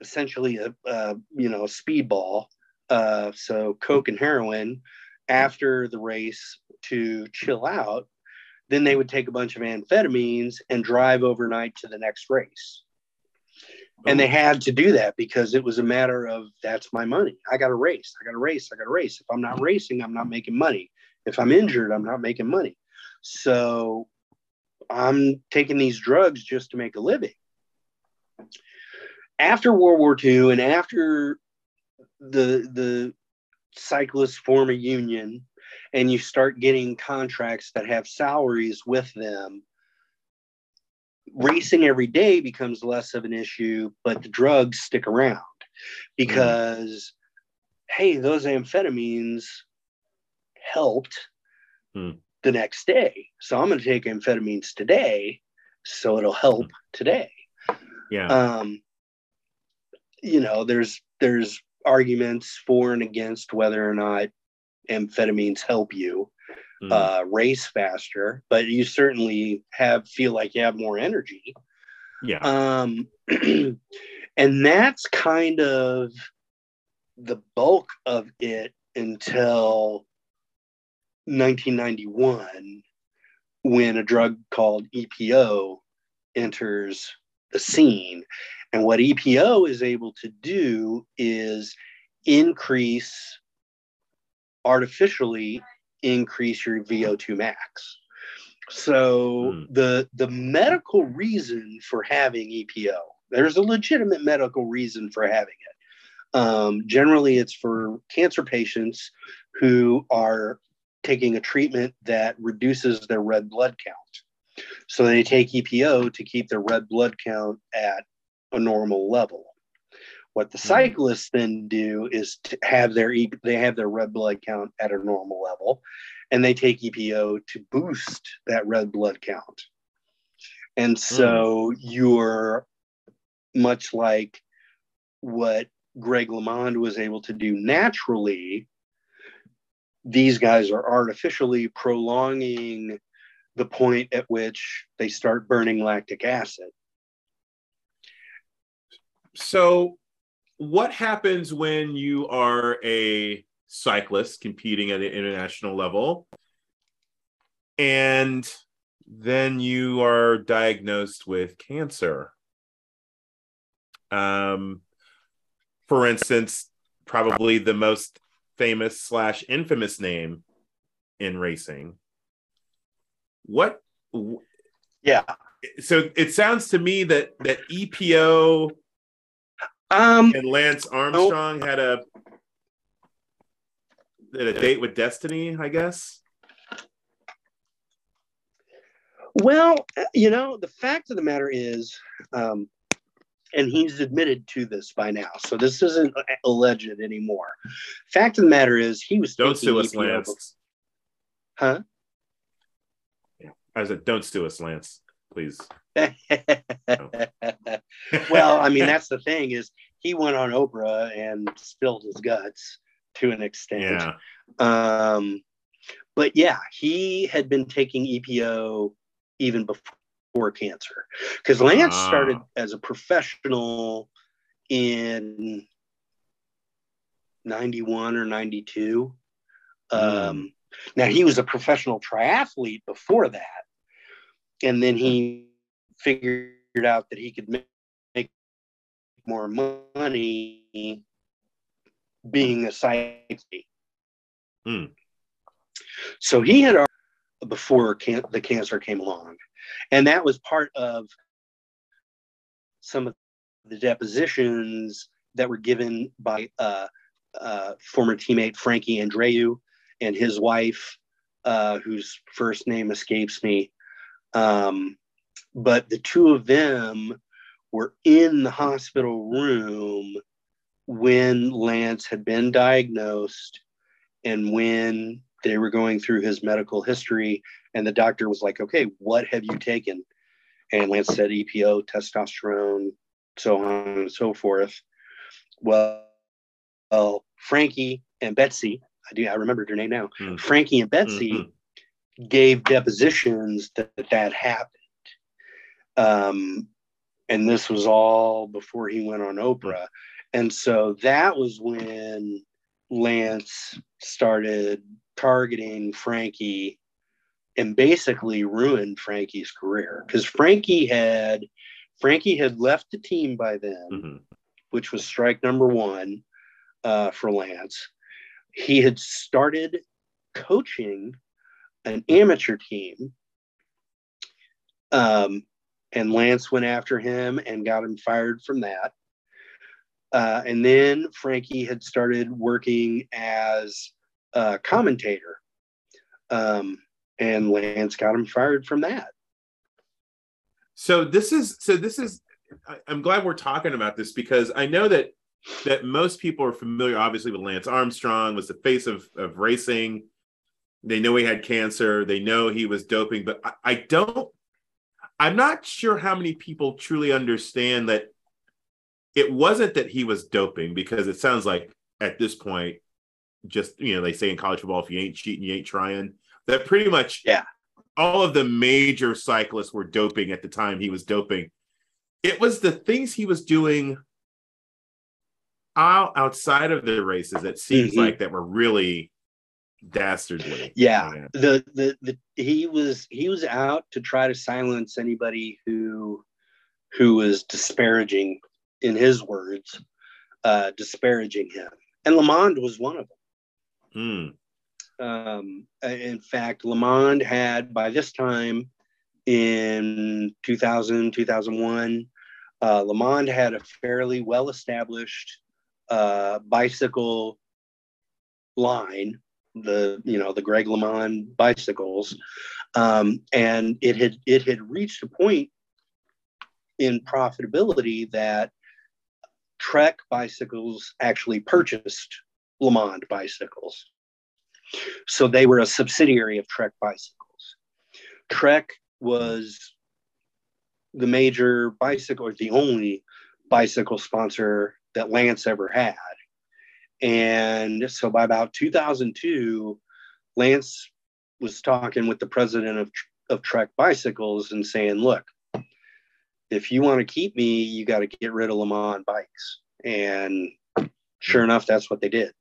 S2: essentially a, a you know a speedball, uh, so coke and heroin, after the race to chill out. Then they would take a bunch of amphetamines and drive overnight to the next race. And they had to do that because it was a matter of that's my money. I got to race. I got to race. I got to race. If I'm not racing, I'm not making money. If I'm injured, I'm not making money. So I'm taking these drugs just to make a living. After World War II and after the the cyclists form a union and you start getting contracts that have salaries with them, racing every day becomes less of an issue, but the drugs stick around because, hey, those amphetamines helped
S1: Hmm.
S2: the next day. So I'm going to take amphetamines today, so it'll help today.
S1: Yeah.
S2: Um, you know, there's there's arguments for and against whether or not amphetamines help you
S1: Mm.
S2: uh, race faster, but you certainly have feel like you have more energy.
S1: yeah.
S2: Um, and that's kind of the bulk of it until 1991, when a drug called EPO enters the scene. And what EPO is able to do is increase artificially increase your VO2 max. So
S1: Hmm.
S2: the the medical reason for having EPO, there's a legitimate medical reason for having it. Um, generally, it's for cancer patients who are taking a treatment that reduces their red blood count. So they take EPO to keep their red blood count at a normal level. What the
S1: Hmm.
S2: cyclists then do is to have their they have their red blood count at a normal level, and they take EPO to boost that red blood count. And so you're much like what Greg LeMond was able to do naturally. These guys are artificially prolonging the point at which they start burning lactic acid.
S1: So, what happens when you are a cyclist competing at an international level and then you are diagnosed with cancer? Um, for instance, probably the most famous slash infamous name in racing. What?
S2: Yeah.
S1: So it sounds to me that that EPO
S2: Um,
S1: and Lance Armstrong had a had a date with Destiny, I guess.
S2: Well, you know, the fact of the matter is, um, and he's admitted to this by now, so this isn't alleged anymore. Fact of the matter is, he was
S1: Don't sue us, Lance.
S2: Huh? Yeah.
S1: I said, don't sue us, Lance, please.
S2: well, I mean, that's the thing is he went on Oprah and spilled his guts to an extent.
S1: yeah.
S2: Um, but yeah, he had been taking EPO even before cancer because Lance
S1: Ah.
S2: started as a professional in 91 or 92. Um, now he was a professional triathlete before that. And then he figured out that he could ma- make more money being a cyclist.
S1: Hmm.
S2: So he had already before can- the cancer came along, and that was part of some of the depositions that were given by uh, uh, former teammate Frankie Andreu and his wife, uh, whose first name escapes me. Um, but the two of them were in the hospital room when Lance had been diagnosed and when they were going through his medical history. And the doctor was like okay what have you taken? And lance said epo testosterone so on and so forth. Well, well frankie and betsy i do i remember her name now.
S1: Mhm.
S2: frankie and betsy
S1: Mhm.
S2: gave depositions that that happened um, and this was all before he went on oprah and so that was when lance started targeting frankie and basically ruined frankie's career because frankie had frankie had left the team by then
S1: Mhm.
S2: which was strike number one uh, for Lance. He had started coaching an amateur team, um, and Lance went after him and got him fired from that. Uh, and then Frankie had started working as a commentator, um, and Lance got him fired from that.
S1: So this is so this is I, I'm glad we're talking about this because I know that that most people are familiar obviously with Lance Armstrong was the face of of racing. They know he had cancer, they know he was doping, but I, I don't I'm not sure how many people truly understand that it wasn't that he was doping because it sounds like at this point just you know they say in college football if you ain't cheating you ain't trying that pretty much
S2: Yeah.
S1: all of the major cyclists were doping at the time he was doping it was the things he was doing out outside of the races that seems
S2: Mhm.
S1: like that were really dastardly
S2: Yeah, the, the the he was he was out to try to silence anybody who who was disparaging, in his words, uh, disparaging him. And LeMond was one of them.
S1: Mm.
S2: Um, in fact, LeMond had by this time in 2000, 2001, uh, LeMond had a fairly well established uh, bicycle line, the you know the Greg LeMond bicycles, um, and it had it had reached a point in profitability that Trek bicycles actually purchased LeMond bicycles. So they were a subsidiary of Trek bicycles. Trek was the major bicycle, or the only bicycle sponsor that Lance ever had. And so by about 2002, Lance was talking with the president of, of Trek Bicycles and saying, look, if you want to keep me, you got to get rid of LeMond bikes. And sure enough, that's what they did.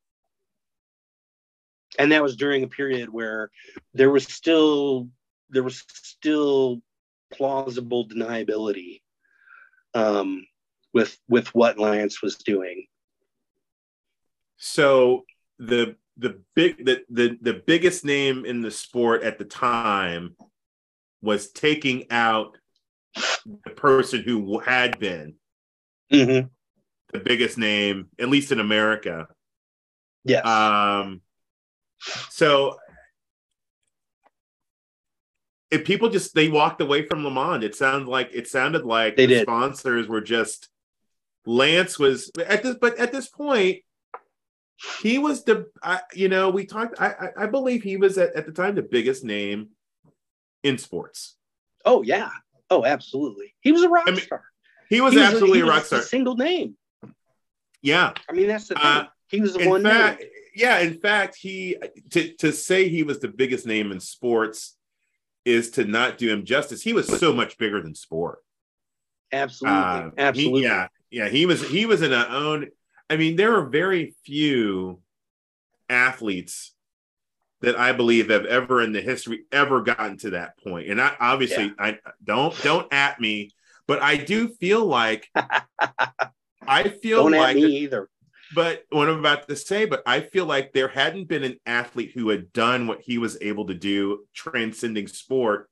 S2: And that was during a period where there was still there was still plausible deniability um, with with what Lance was doing.
S1: So the the big the, the the biggest name in the sport at the time was taking out the person who had been
S2: mm-hmm.
S1: the biggest name, at least in America.
S2: Yeah.
S1: Um, so if people just they walked away from Le LeMond, it sounded like it sounded like
S2: they
S1: the
S2: did.
S1: sponsors were just Lance was at this, but at this point, he was the I, you know we talked. I I, I believe he was at, at the time the biggest name in sports.
S2: Oh yeah. Oh, absolutely. He was a rock
S1: I mean,
S2: star.
S1: He was
S2: He
S1: absolutely
S2: he
S1: a
S2: was
S1: rock star.
S2: single name.
S1: Yeah.
S2: I mean, that's the thing.
S1: Uh,
S2: he was the
S1: in
S2: one
S1: fact,
S2: name.
S1: yeah. In fact, he to to say he was the biggest name in sports is to not do him justice. He was so much bigger than sport.
S2: Absolutely.
S1: Uh, he-
S2: absolutely.
S1: yeah, yeah. He was he was in a own. I mean, there are very few athletes that I believe have ever in the history ever gotten to that point. And I obviously I don't don't at me, but I do feel like I feel
S2: Don't
S1: like
S2: at me either.
S1: but what I'm about to say, but I feel like there hadn't been an athlete who had done what he was able to do, transcending sport.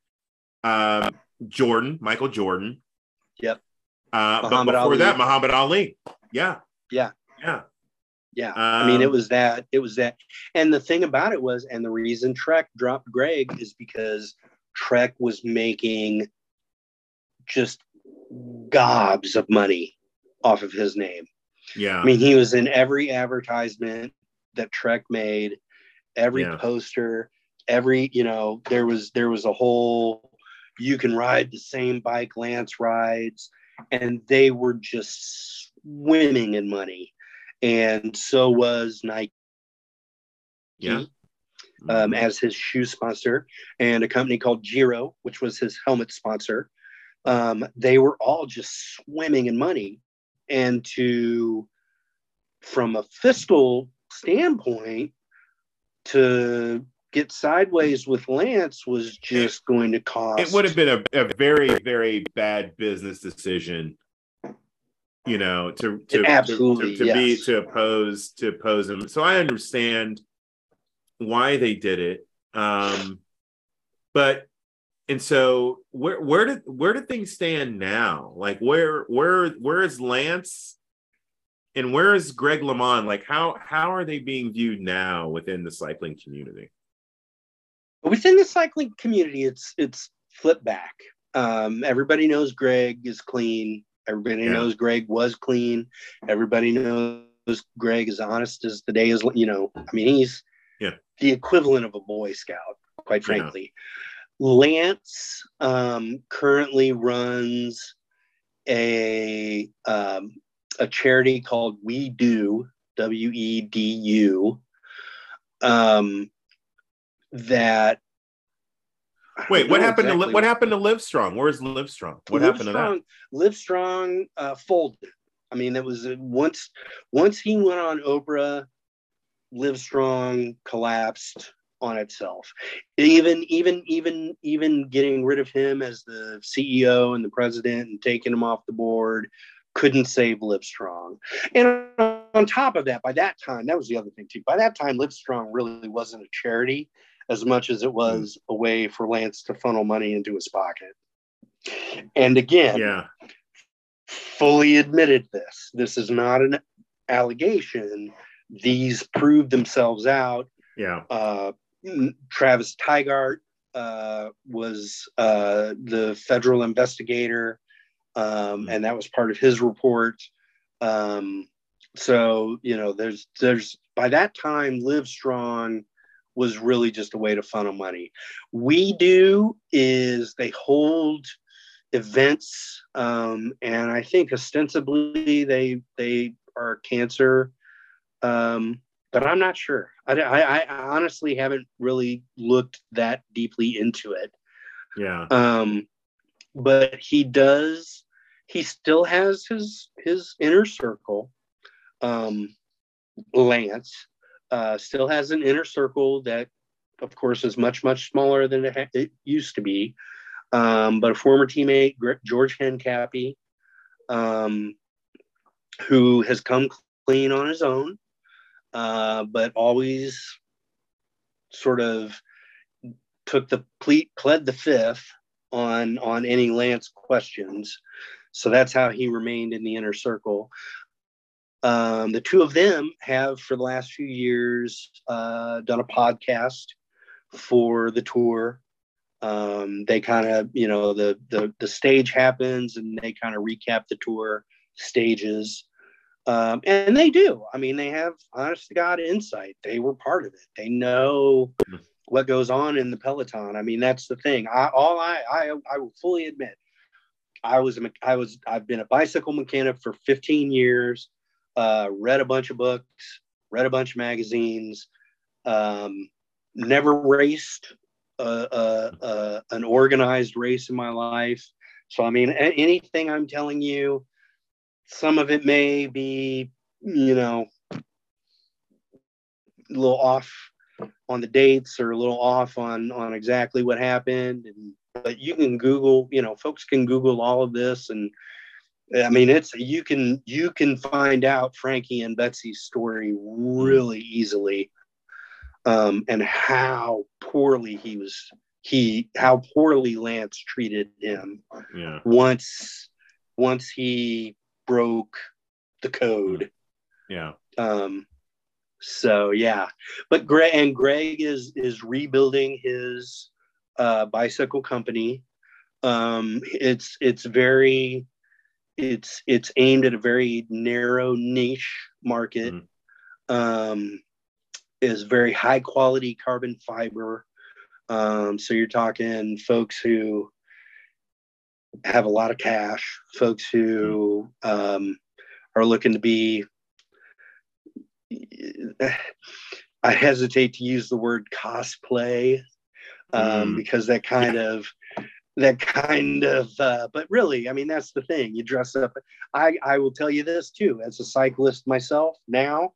S1: Um, Jordan, Michael Jordan.
S2: Yep.
S1: Uh, but before
S2: Ali.
S1: that, Muhammad Ali. Yeah.
S2: Yeah.
S1: Yeah.
S2: Yeah. I mean, it
S1: Um,
S2: was that. It was that. And the thing about it was, and the reason Trek dropped Greg is because Trek was making just gobs of money off of his name.
S1: Yeah.
S2: I mean, he was in every advertisement that Trek made, every
S1: Yeah.
S2: poster, every, you know, there was there was a whole you can ride the same bike Lance rides, and they were just swimming in money. And so was Nike
S1: yeah.
S2: um, as his shoe sponsor, and a company called Giro, which was his helmet sponsor. Um, they were all just swimming in money. And to, from a fiscal standpoint, to get sideways with Lance was just going to cost.
S1: it would have been a, a very, very bad business decision. You know, to to
S2: Absolutely,
S1: to, to, to be to oppose to oppose him. So I understand why they did it. Um, but and so where where did where did things stand now? Like where where where is Lance and where is Greg LeMond? Like how how are they being viewed now within the cycling community?
S2: within the cycling community it's it's flip back um, everybody knows greg is clean everybody
S1: Yeah.
S2: knows greg was clean everybody knows greg is honest as the day is you know i mean he's
S1: Yeah.
S2: the equivalent of a boy scout quite frankly lance um, currently runs a um, a charity called we do w-e-d-u um, that
S1: Wait, what happened to
S2: exactly
S1: what happened to Livestrong? Where's Livestrong? What happened to that?
S2: Livestrong, Livestrong uh, folded. I mean, it was uh, once once he went on Oprah, Livestrong collapsed on itself. Even even even even getting rid of him as the CEO and the president and taking him off the board couldn't save Livestrong. And on top of that, by that time, that was the other thing too. By that time, Livestrong really wasn't a charity as much as it was a way for Lance to funnel money into his pocket. And again,
S1: Yeah.
S2: fully admitted this. This is not an allegation. These proved themselves out.
S1: Yeah.
S2: Uh, Travis Tygart uh, was uh, the federal investigator, um, and that was part of his report. Um, so you know, there's there's by that time, Live Strong was really just a way to funnel money. We do is they hold events, um, and I think ostensibly they they are cancer, um, but I'm not sure. I, I, I honestly haven't really looked that deeply into it.
S1: Yeah.
S2: Um, but he does. He still has his his inner circle. Um, Lance uh, still has an inner circle that, of course, is much much smaller than it, ha- it used to be. Um, but a former teammate, George Hincapie, um, who has come clean on his own, uh, but always sort of took the ple- pled the fifth on on any Lance questions. So that's how he remained in the inner circle. Um, the two of them have, for the last few years, uh, done a podcast for the tour. Um, they kind of, you know, the, the the stage happens, and they kind of recap the tour stages. Um, and they do. I mean, they have honest to God insight. They were part of it. They know what goes on in the peloton. I mean, that's the thing. I all I I, I will fully admit, I was a I was I've been a bicycle mechanic for 15 years. Uh, read a bunch of books, read a bunch of magazines. Um, never raced a, a, a, an organized race in my life. So I mean, anything I'm telling you, some of it may be, you know, a little off on the dates or a little off on on exactly what happened and but you can google you know folks can google all of this and i mean it's you can you can find out frankie and betsy's story really easily um and how poorly he was he how poorly lance treated him
S1: Yeah.
S2: once once he broke the code
S1: Yeah.
S2: um, so yeah, but Greg and Greg is is rebuilding his uh, bicycle company. Um, it's it's very it's it's aimed at a very narrow niche market.
S1: Mhm.
S2: Um, is very high quality carbon fiber. Um, so you're talking folks who have a lot of cash, folks who um, are looking to be I hesitate to use the word cosplay um,
S1: Mm.
S2: because that kind of that kind of uh, but really I mean that's the thing you dress up I I will tell you this too as a cyclist myself now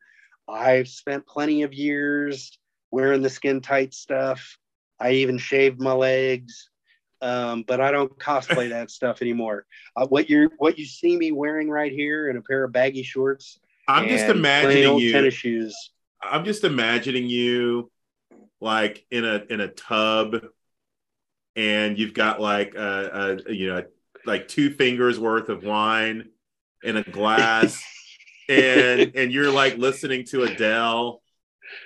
S2: I've spent plenty of years wearing the skin tight stuff I even shaved my legs um, but I don't cosplay that stuff anymore uh, what you're what you see me wearing right here in a pair of baggy shorts
S1: I'm just imagining
S2: old
S1: you.
S2: tennis shoes.
S1: I'm just imagining you like in a in a tub and you've got like a, a you know like two fingers worth of wine in a glass and and you're like listening to Adele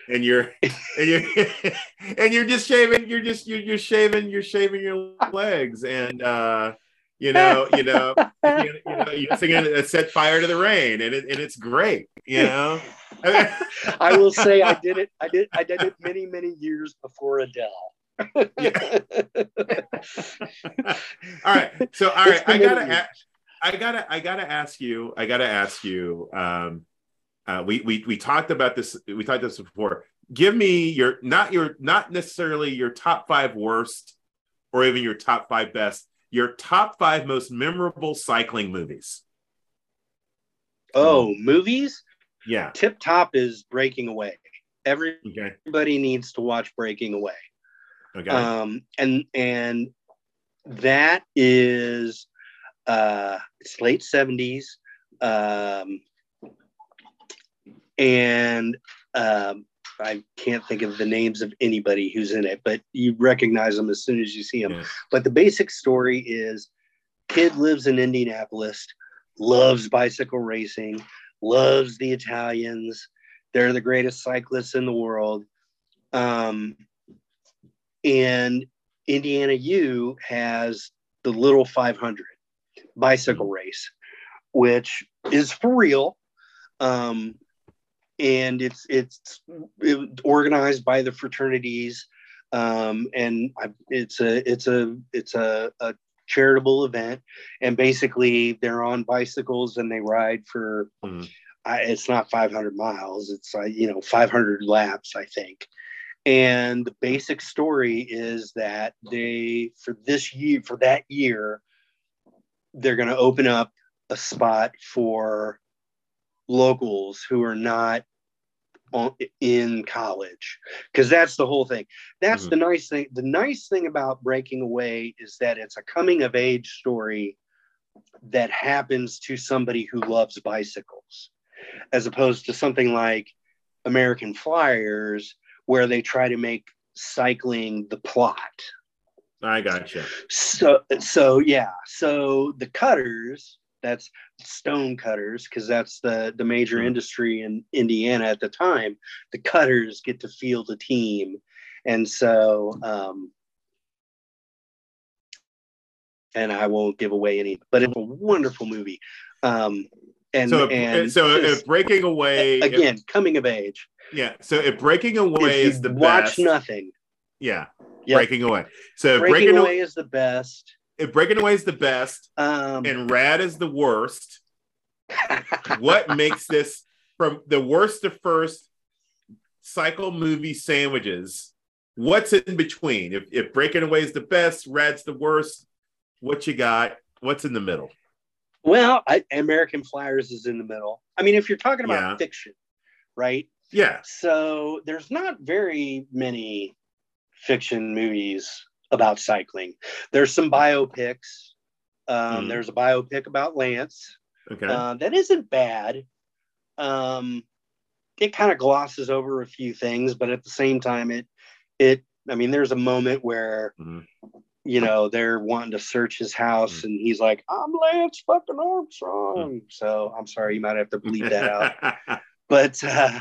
S1: and you're and you're and you're just shaving you're just you're, you're shaving you're shaving your legs and uh you know you know you, you know you're singing uh, set fire to the rain and, it, and it's great you know
S2: I will say I did it. I did. I did it many, many years before Adele.
S1: All right. So all right,
S2: It's been
S1: I gotta
S2: many
S1: a- I gotta I gotta ask you, I gotta ask you, um uh, we, we we talked about this we talked about this before. Give me your not your not necessarily your top five worst or even your top five best, your top five most memorable cycling movies.
S2: oh, movies.
S1: Yeah.
S2: Tip Top is Breaking Away. Everybody
S1: Okay.
S2: needs to watch Breaking Away.
S1: Okay.
S2: Um, and and that is uh, it's late seventies. Um, and um, I can't think of the names of anybody who's in it, but you recognize them as soon as you see them. Yeah. But the basic story is kid lives in Indianapolis, loves bicycle racing, loves the Italians. They're the greatest cyclists in the world. Um, and Indiana U has the Little 500 bicycle race, which is for real. Um, and it's it's it, organized by the fraternities. Um, and I, it's a it's a it's a, a, charitable event. And basically they're on bicycles and they ride for mm-hmm. I, it's not 500 miles. It's uh, you know 500 laps i think and the basic story is that they for this year for that year they're going to open up a spot for locals who are not on, in college because that's the whole thing that's mm-hmm. the nice thing the nice thing about breaking away is that it's a coming of age story that happens to somebody who loves bicycles as opposed to something like american flyers where they try to make cycling the plot
S1: i gotcha
S2: so so yeah so the cutters that's stone cutters because that's the the major mm-hmm. industry in Indiana at the time. The cutters get to field a team, and so um, and I won't give away any, but it's a wonderful movie. Um, and
S1: so,
S2: and
S1: so if breaking away
S2: again,
S1: if,
S2: coming of age.
S1: Yeah. So if breaking away is the best.
S2: watch
S1: best,
S2: nothing.
S1: Yeah. Yep. Breaking away. So
S2: breaking, breaking away is the best
S1: if Breaking Away is the best um, and Rad is the worst, what makes this from the worst to first cycle movie sandwiches? What's in between? If, if Breaking Away is the best, Rad's the worst, what you got? What's in the middle?
S2: Well, I, American Flyers is in the middle. I mean, if you're talking about yeah. fiction, right?
S1: Yeah.
S2: So there's not very many fiction movies about cycling. There's some biopics. Um, mm. There's a biopic about Lance. Okay. Uh, that isn't bad. Um, it kind of glosses over a few things, but at the same time, it it. I mean, there's a moment where. Mm. You know, they're wanting to search his house, mm. and he's like, "I'm Lance fucking Armstrong." Mm. So I'm sorry, you might have to bleep that out. but uh,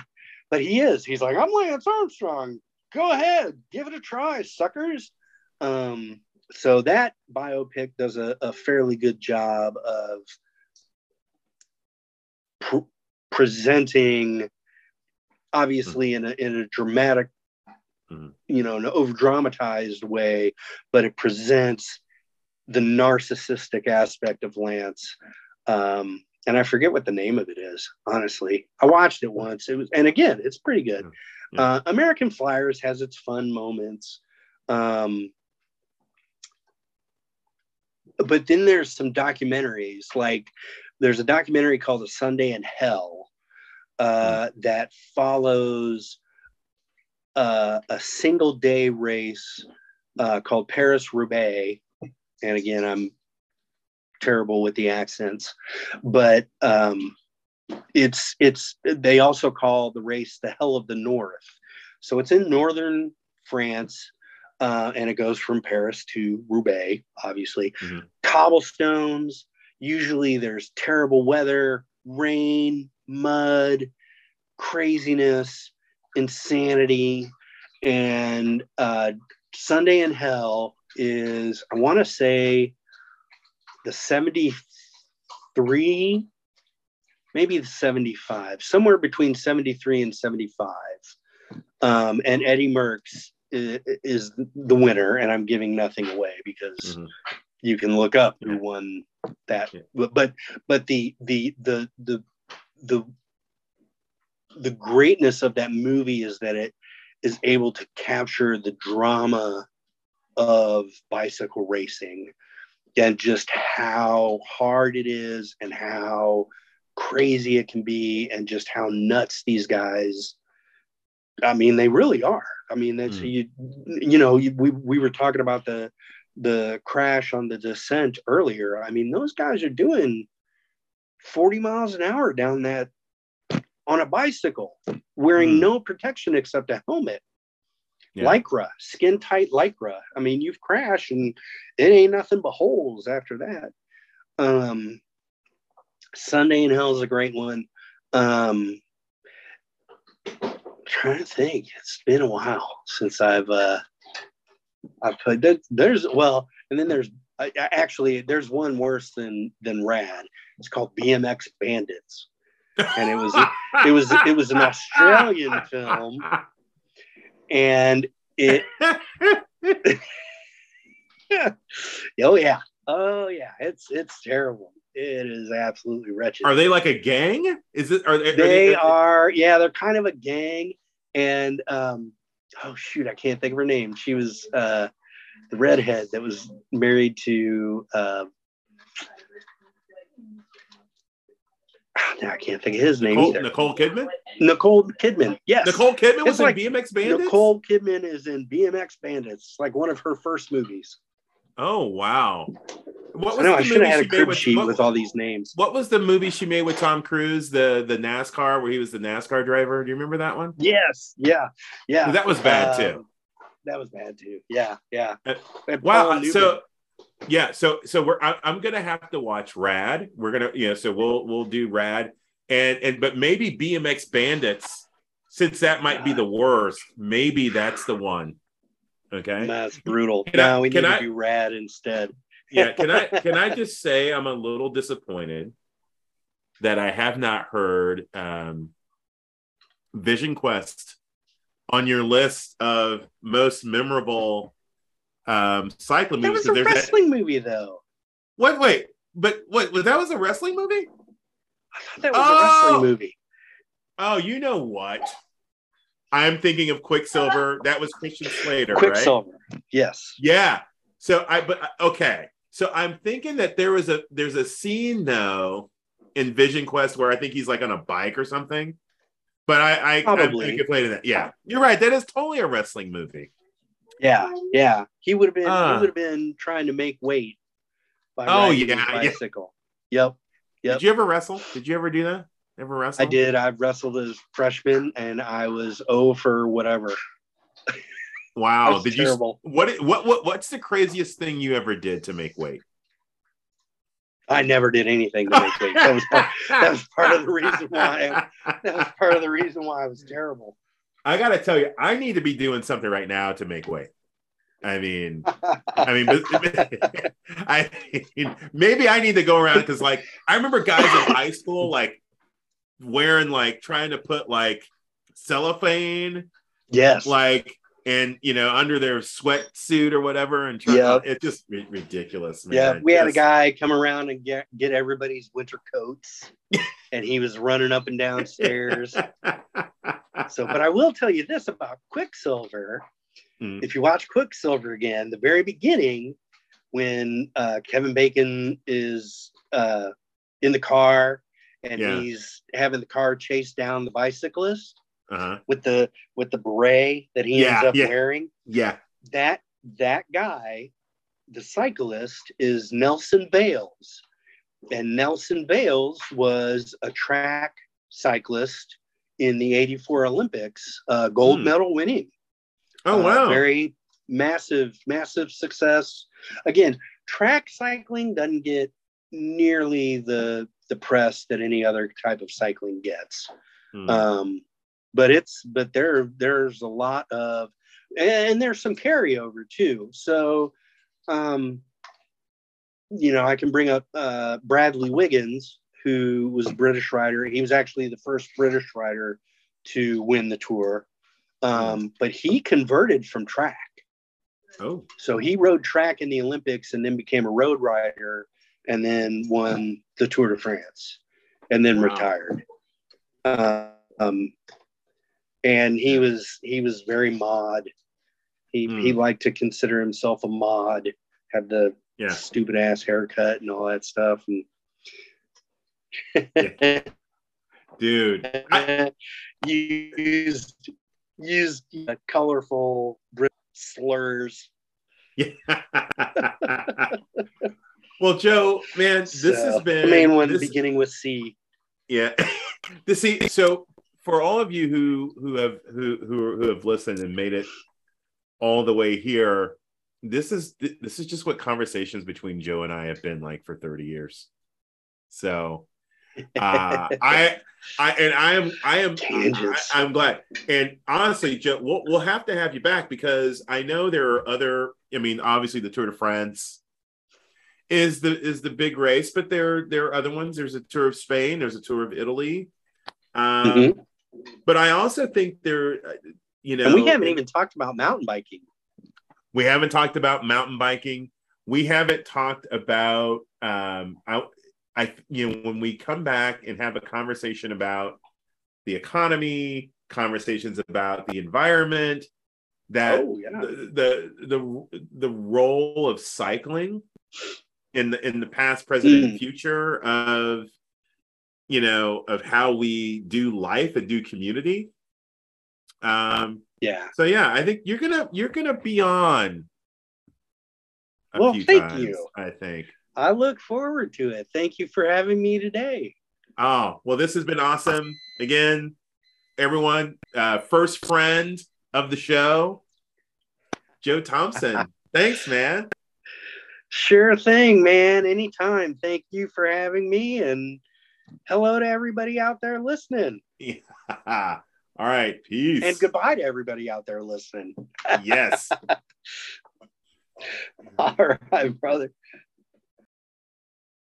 S2: but he is. He's like, "I'm Lance Armstrong. Go ahead, give it a try, suckers." Um, so that biopic does a, a fairly good job of pr- presenting, obviously mm-hmm. in a in a dramatic, mm-hmm. you know, in an over dramatized way, but it presents the narcissistic aspect of Lance. Um, and I forget what the name of it is. Honestly, I watched it once. It was, and again, it's pretty good. Yeah. Uh, American Flyers has its fun moments. Um, but then there's some documentaries like there's a documentary called a sunday in hell uh, mm. that follows uh, a single day race uh, called paris roubaix and again i'm terrible with the accents but um, it's it's they also call the race the hell of the north so it's in northern france uh, and it goes from Paris to Roubaix, obviously. Mm-hmm. Cobblestones. Usually there's terrible weather, rain, mud, craziness, insanity. And uh, Sunday in Hell is, I want to say, the 73, maybe the 75, somewhere between 73 and 75. Um, and Eddie Merckx is, the winner, and I'm giving nothing away because mm-hmm. you can look up who won that. But but the the the the the the greatness of that movie is that it is able to capture the drama of bicycle racing and just how hard it is and how crazy it can be and just how nuts these guys I mean, they really are. I mean, that's mm. you. You know, we we were talking about the the crash on the descent earlier. I mean, those guys are doing forty miles an hour down that on a bicycle wearing
S1: Hmm.
S2: no protection except a helmet.
S1: Yeah.
S2: Lycra, skin tight lycra. I mean, you've crashed and it ain't nothing but holes after that. Um, Sunday in Hell is a great one. Um, trying to think, it's been a while since I've uh, I've played. There, there's well, and then there's uh, actually there's one worse than than Rad. It's called BMX Bandits, and it was it was it was an Australian film, and it oh yeah oh yeah it's it's terrible. It is absolutely wretched.
S1: Are they like a gang? Is it? Are they? are
S2: they are yeah they're kind of a gang and um oh shoot i can't think of her name she was uh the redhead that was married to uh now i can't think of his name
S1: Nicole,
S2: either
S1: Nicole Kidman.
S2: nicole kidman yes
S1: Nicole Kidman was
S2: It's like
S1: in BMX Bandits.
S2: nicole kidman is in bmx bandits like one of her first movies
S1: Oh wow! What
S2: i
S1: was
S2: know
S1: the
S2: i should have had a crib
S1: with?
S2: sheet
S1: what,
S2: with all these names
S1: what was the movie she made with Tom Cruise? The the NASCAR where he was the NASCAR driver. Do you remember that one?
S2: yes yeah yeah
S1: That was bad
S2: Um,
S1: too.
S2: that was bad too yeah yeah
S1: Uh, Wow. So yeah, so so we're I, I'm gonna have to watch Rad. We're gonna you know so we'll we'll do Rad and and but maybe BMX Bandits since that might be the worst. Maybe that's the one. Okay.
S2: That's brutal.
S1: Can I-
S2: no, we need
S1: can
S2: to do rad instead.
S1: yeah can i can i just say i'm a little disappointed that i have not heard um vision quest on your list of most memorable um cycling
S2: That
S1: movies
S2: was a
S1: that-
S2: wrestling movie, though.
S1: What? wait but what was that was a wrestling movie
S2: I thought that was
S1: Oh!
S2: a wrestling movie.
S1: oh you know what i'm thinking of quicksilver that was christian slater right
S2: Quicksilver. Yes.
S1: Yeah. So I but okay. So I'm thinking that there was a there's a scene though in Vision Quest where I think he's like on a bike or something. But I I
S2: Probably.
S1: I'm that. Yeah, you're right. That is totally a wrestling movie.
S2: Yeah. Yeah. He would have been.
S1: Ah.
S2: he would have been trying to make weight. By
S1: Oh,
S2: riding his
S1: yeah, yeah.
S2: bicycle. Yep. Yep.
S1: Did you ever wrestle? Did you ever do that? Ever wrestle?
S2: I did. I wrestled as freshman, and I was O for whatever.
S1: Wow. Did
S2: terrible.
S1: you? What? What? What? What's the craziest thing you ever did to make weight?
S2: I never did anything to make weight. That was part. That was part of the reason why. That was part of the reason why I was terrible.
S1: I gotta tell you, I need to be doing something right now to make weight. I mean, I mean, I mean, maybe I need to go around because, like, I remember guys in high school like wearing like trying to put like cellophane,
S2: yes.
S1: like, and you know, under their sweatsuit or whatever, and try,
S2: Yep.
S1: it's just ri- ridiculous, man.
S2: Yeah, we had a guy come around and get get everybody's winter coats, and he was running up and down stairs. So, but I will tell you this about Quicksilver.
S1: Mm.
S2: If you watch Quicksilver again, the very beginning, when uh, Kevin Bacon is uh, in the car and
S1: Yeah.
S2: he's having the car chase down the bicyclist
S1: uh-huh.
S2: with the with the beret that he
S1: Yeah,
S2: ends up
S1: yeah.
S2: wearing,
S1: Yeah.
S2: that that guy, the cyclist, is Nelson Vails, and Nelson Vails was a track cyclist in the '84 Olympics, uh, gold
S1: Hmm.
S2: medal winning.
S1: Oh
S2: Uh,
S1: wow.
S2: very massive, massive success. Again, track cycling doesn't get nearly the the press that any other type of cycling gets.
S1: Hmm.
S2: Um, but it's but there there's a lot of and there's some carryover too. So um, you know, I can bring up uh, Bradley Wiggins, who was a British rider. He was actually the first British rider to win the tour. Um, but he converted from track.
S1: oh.
S2: So he rode track in the Olympics and then became a road rider and then won the Tour de France and then
S1: Wow.
S2: retired. Uh, um, and he was he was very mod. He
S1: Hmm.
S2: he liked to consider himself a mod, had the
S1: Yeah.
S2: stupid ass haircut and all that stuff. And
S1: Dude. I-
S2: used used uh, colorful slurs.
S1: Yeah. well, Joe, man, this
S2: So,
S1: has been
S2: the main one
S1: this-
S2: beginning with C.
S1: Yeah. this see, so for all of you who who have who who, who have listened and made it all the way here, this is this is just what conversations between Joe and I have been like for 30 years. So uh, I I and I am I am I, am glad. And honestly, Joe, we'll we'll have to have you back because I know there are other. I mean, obviously the Tour de France is the is the big race, but there there are other ones. There's a Tour of Spain. There's a Tour of Italy. Um, mm-hmm. But I also think there, you know,
S2: and we haven't even talked about mountain biking.
S1: We haven't talked about mountain biking. We haven't talked about um, I, I, you know, when we come back and have a conversation about the economy, conversations about the environment, that oh, yeah. the, the the the role of cycling in the in the past, present, mm. and future of you know of how we do life and do community. Um,
S2: yeah.
S1: So yeah, I think you're gonna you're gonna be on.
S2: well, thank times, you.
S1: I think.
S2: I look forward to it. Thank you for having me today.
S1: Oh well, this has been awesome. Again, everyone, uh, first friend of the show, Joe Thompson. Thanks, man.
S2: Sure thing, man. Anytime. Thank you for having me and hello to everybody out there listening.
S1: Yeah. All right. Peace.
S2: And goodbye to everybody out there listening.
S1: yes.
S2: All right, brother.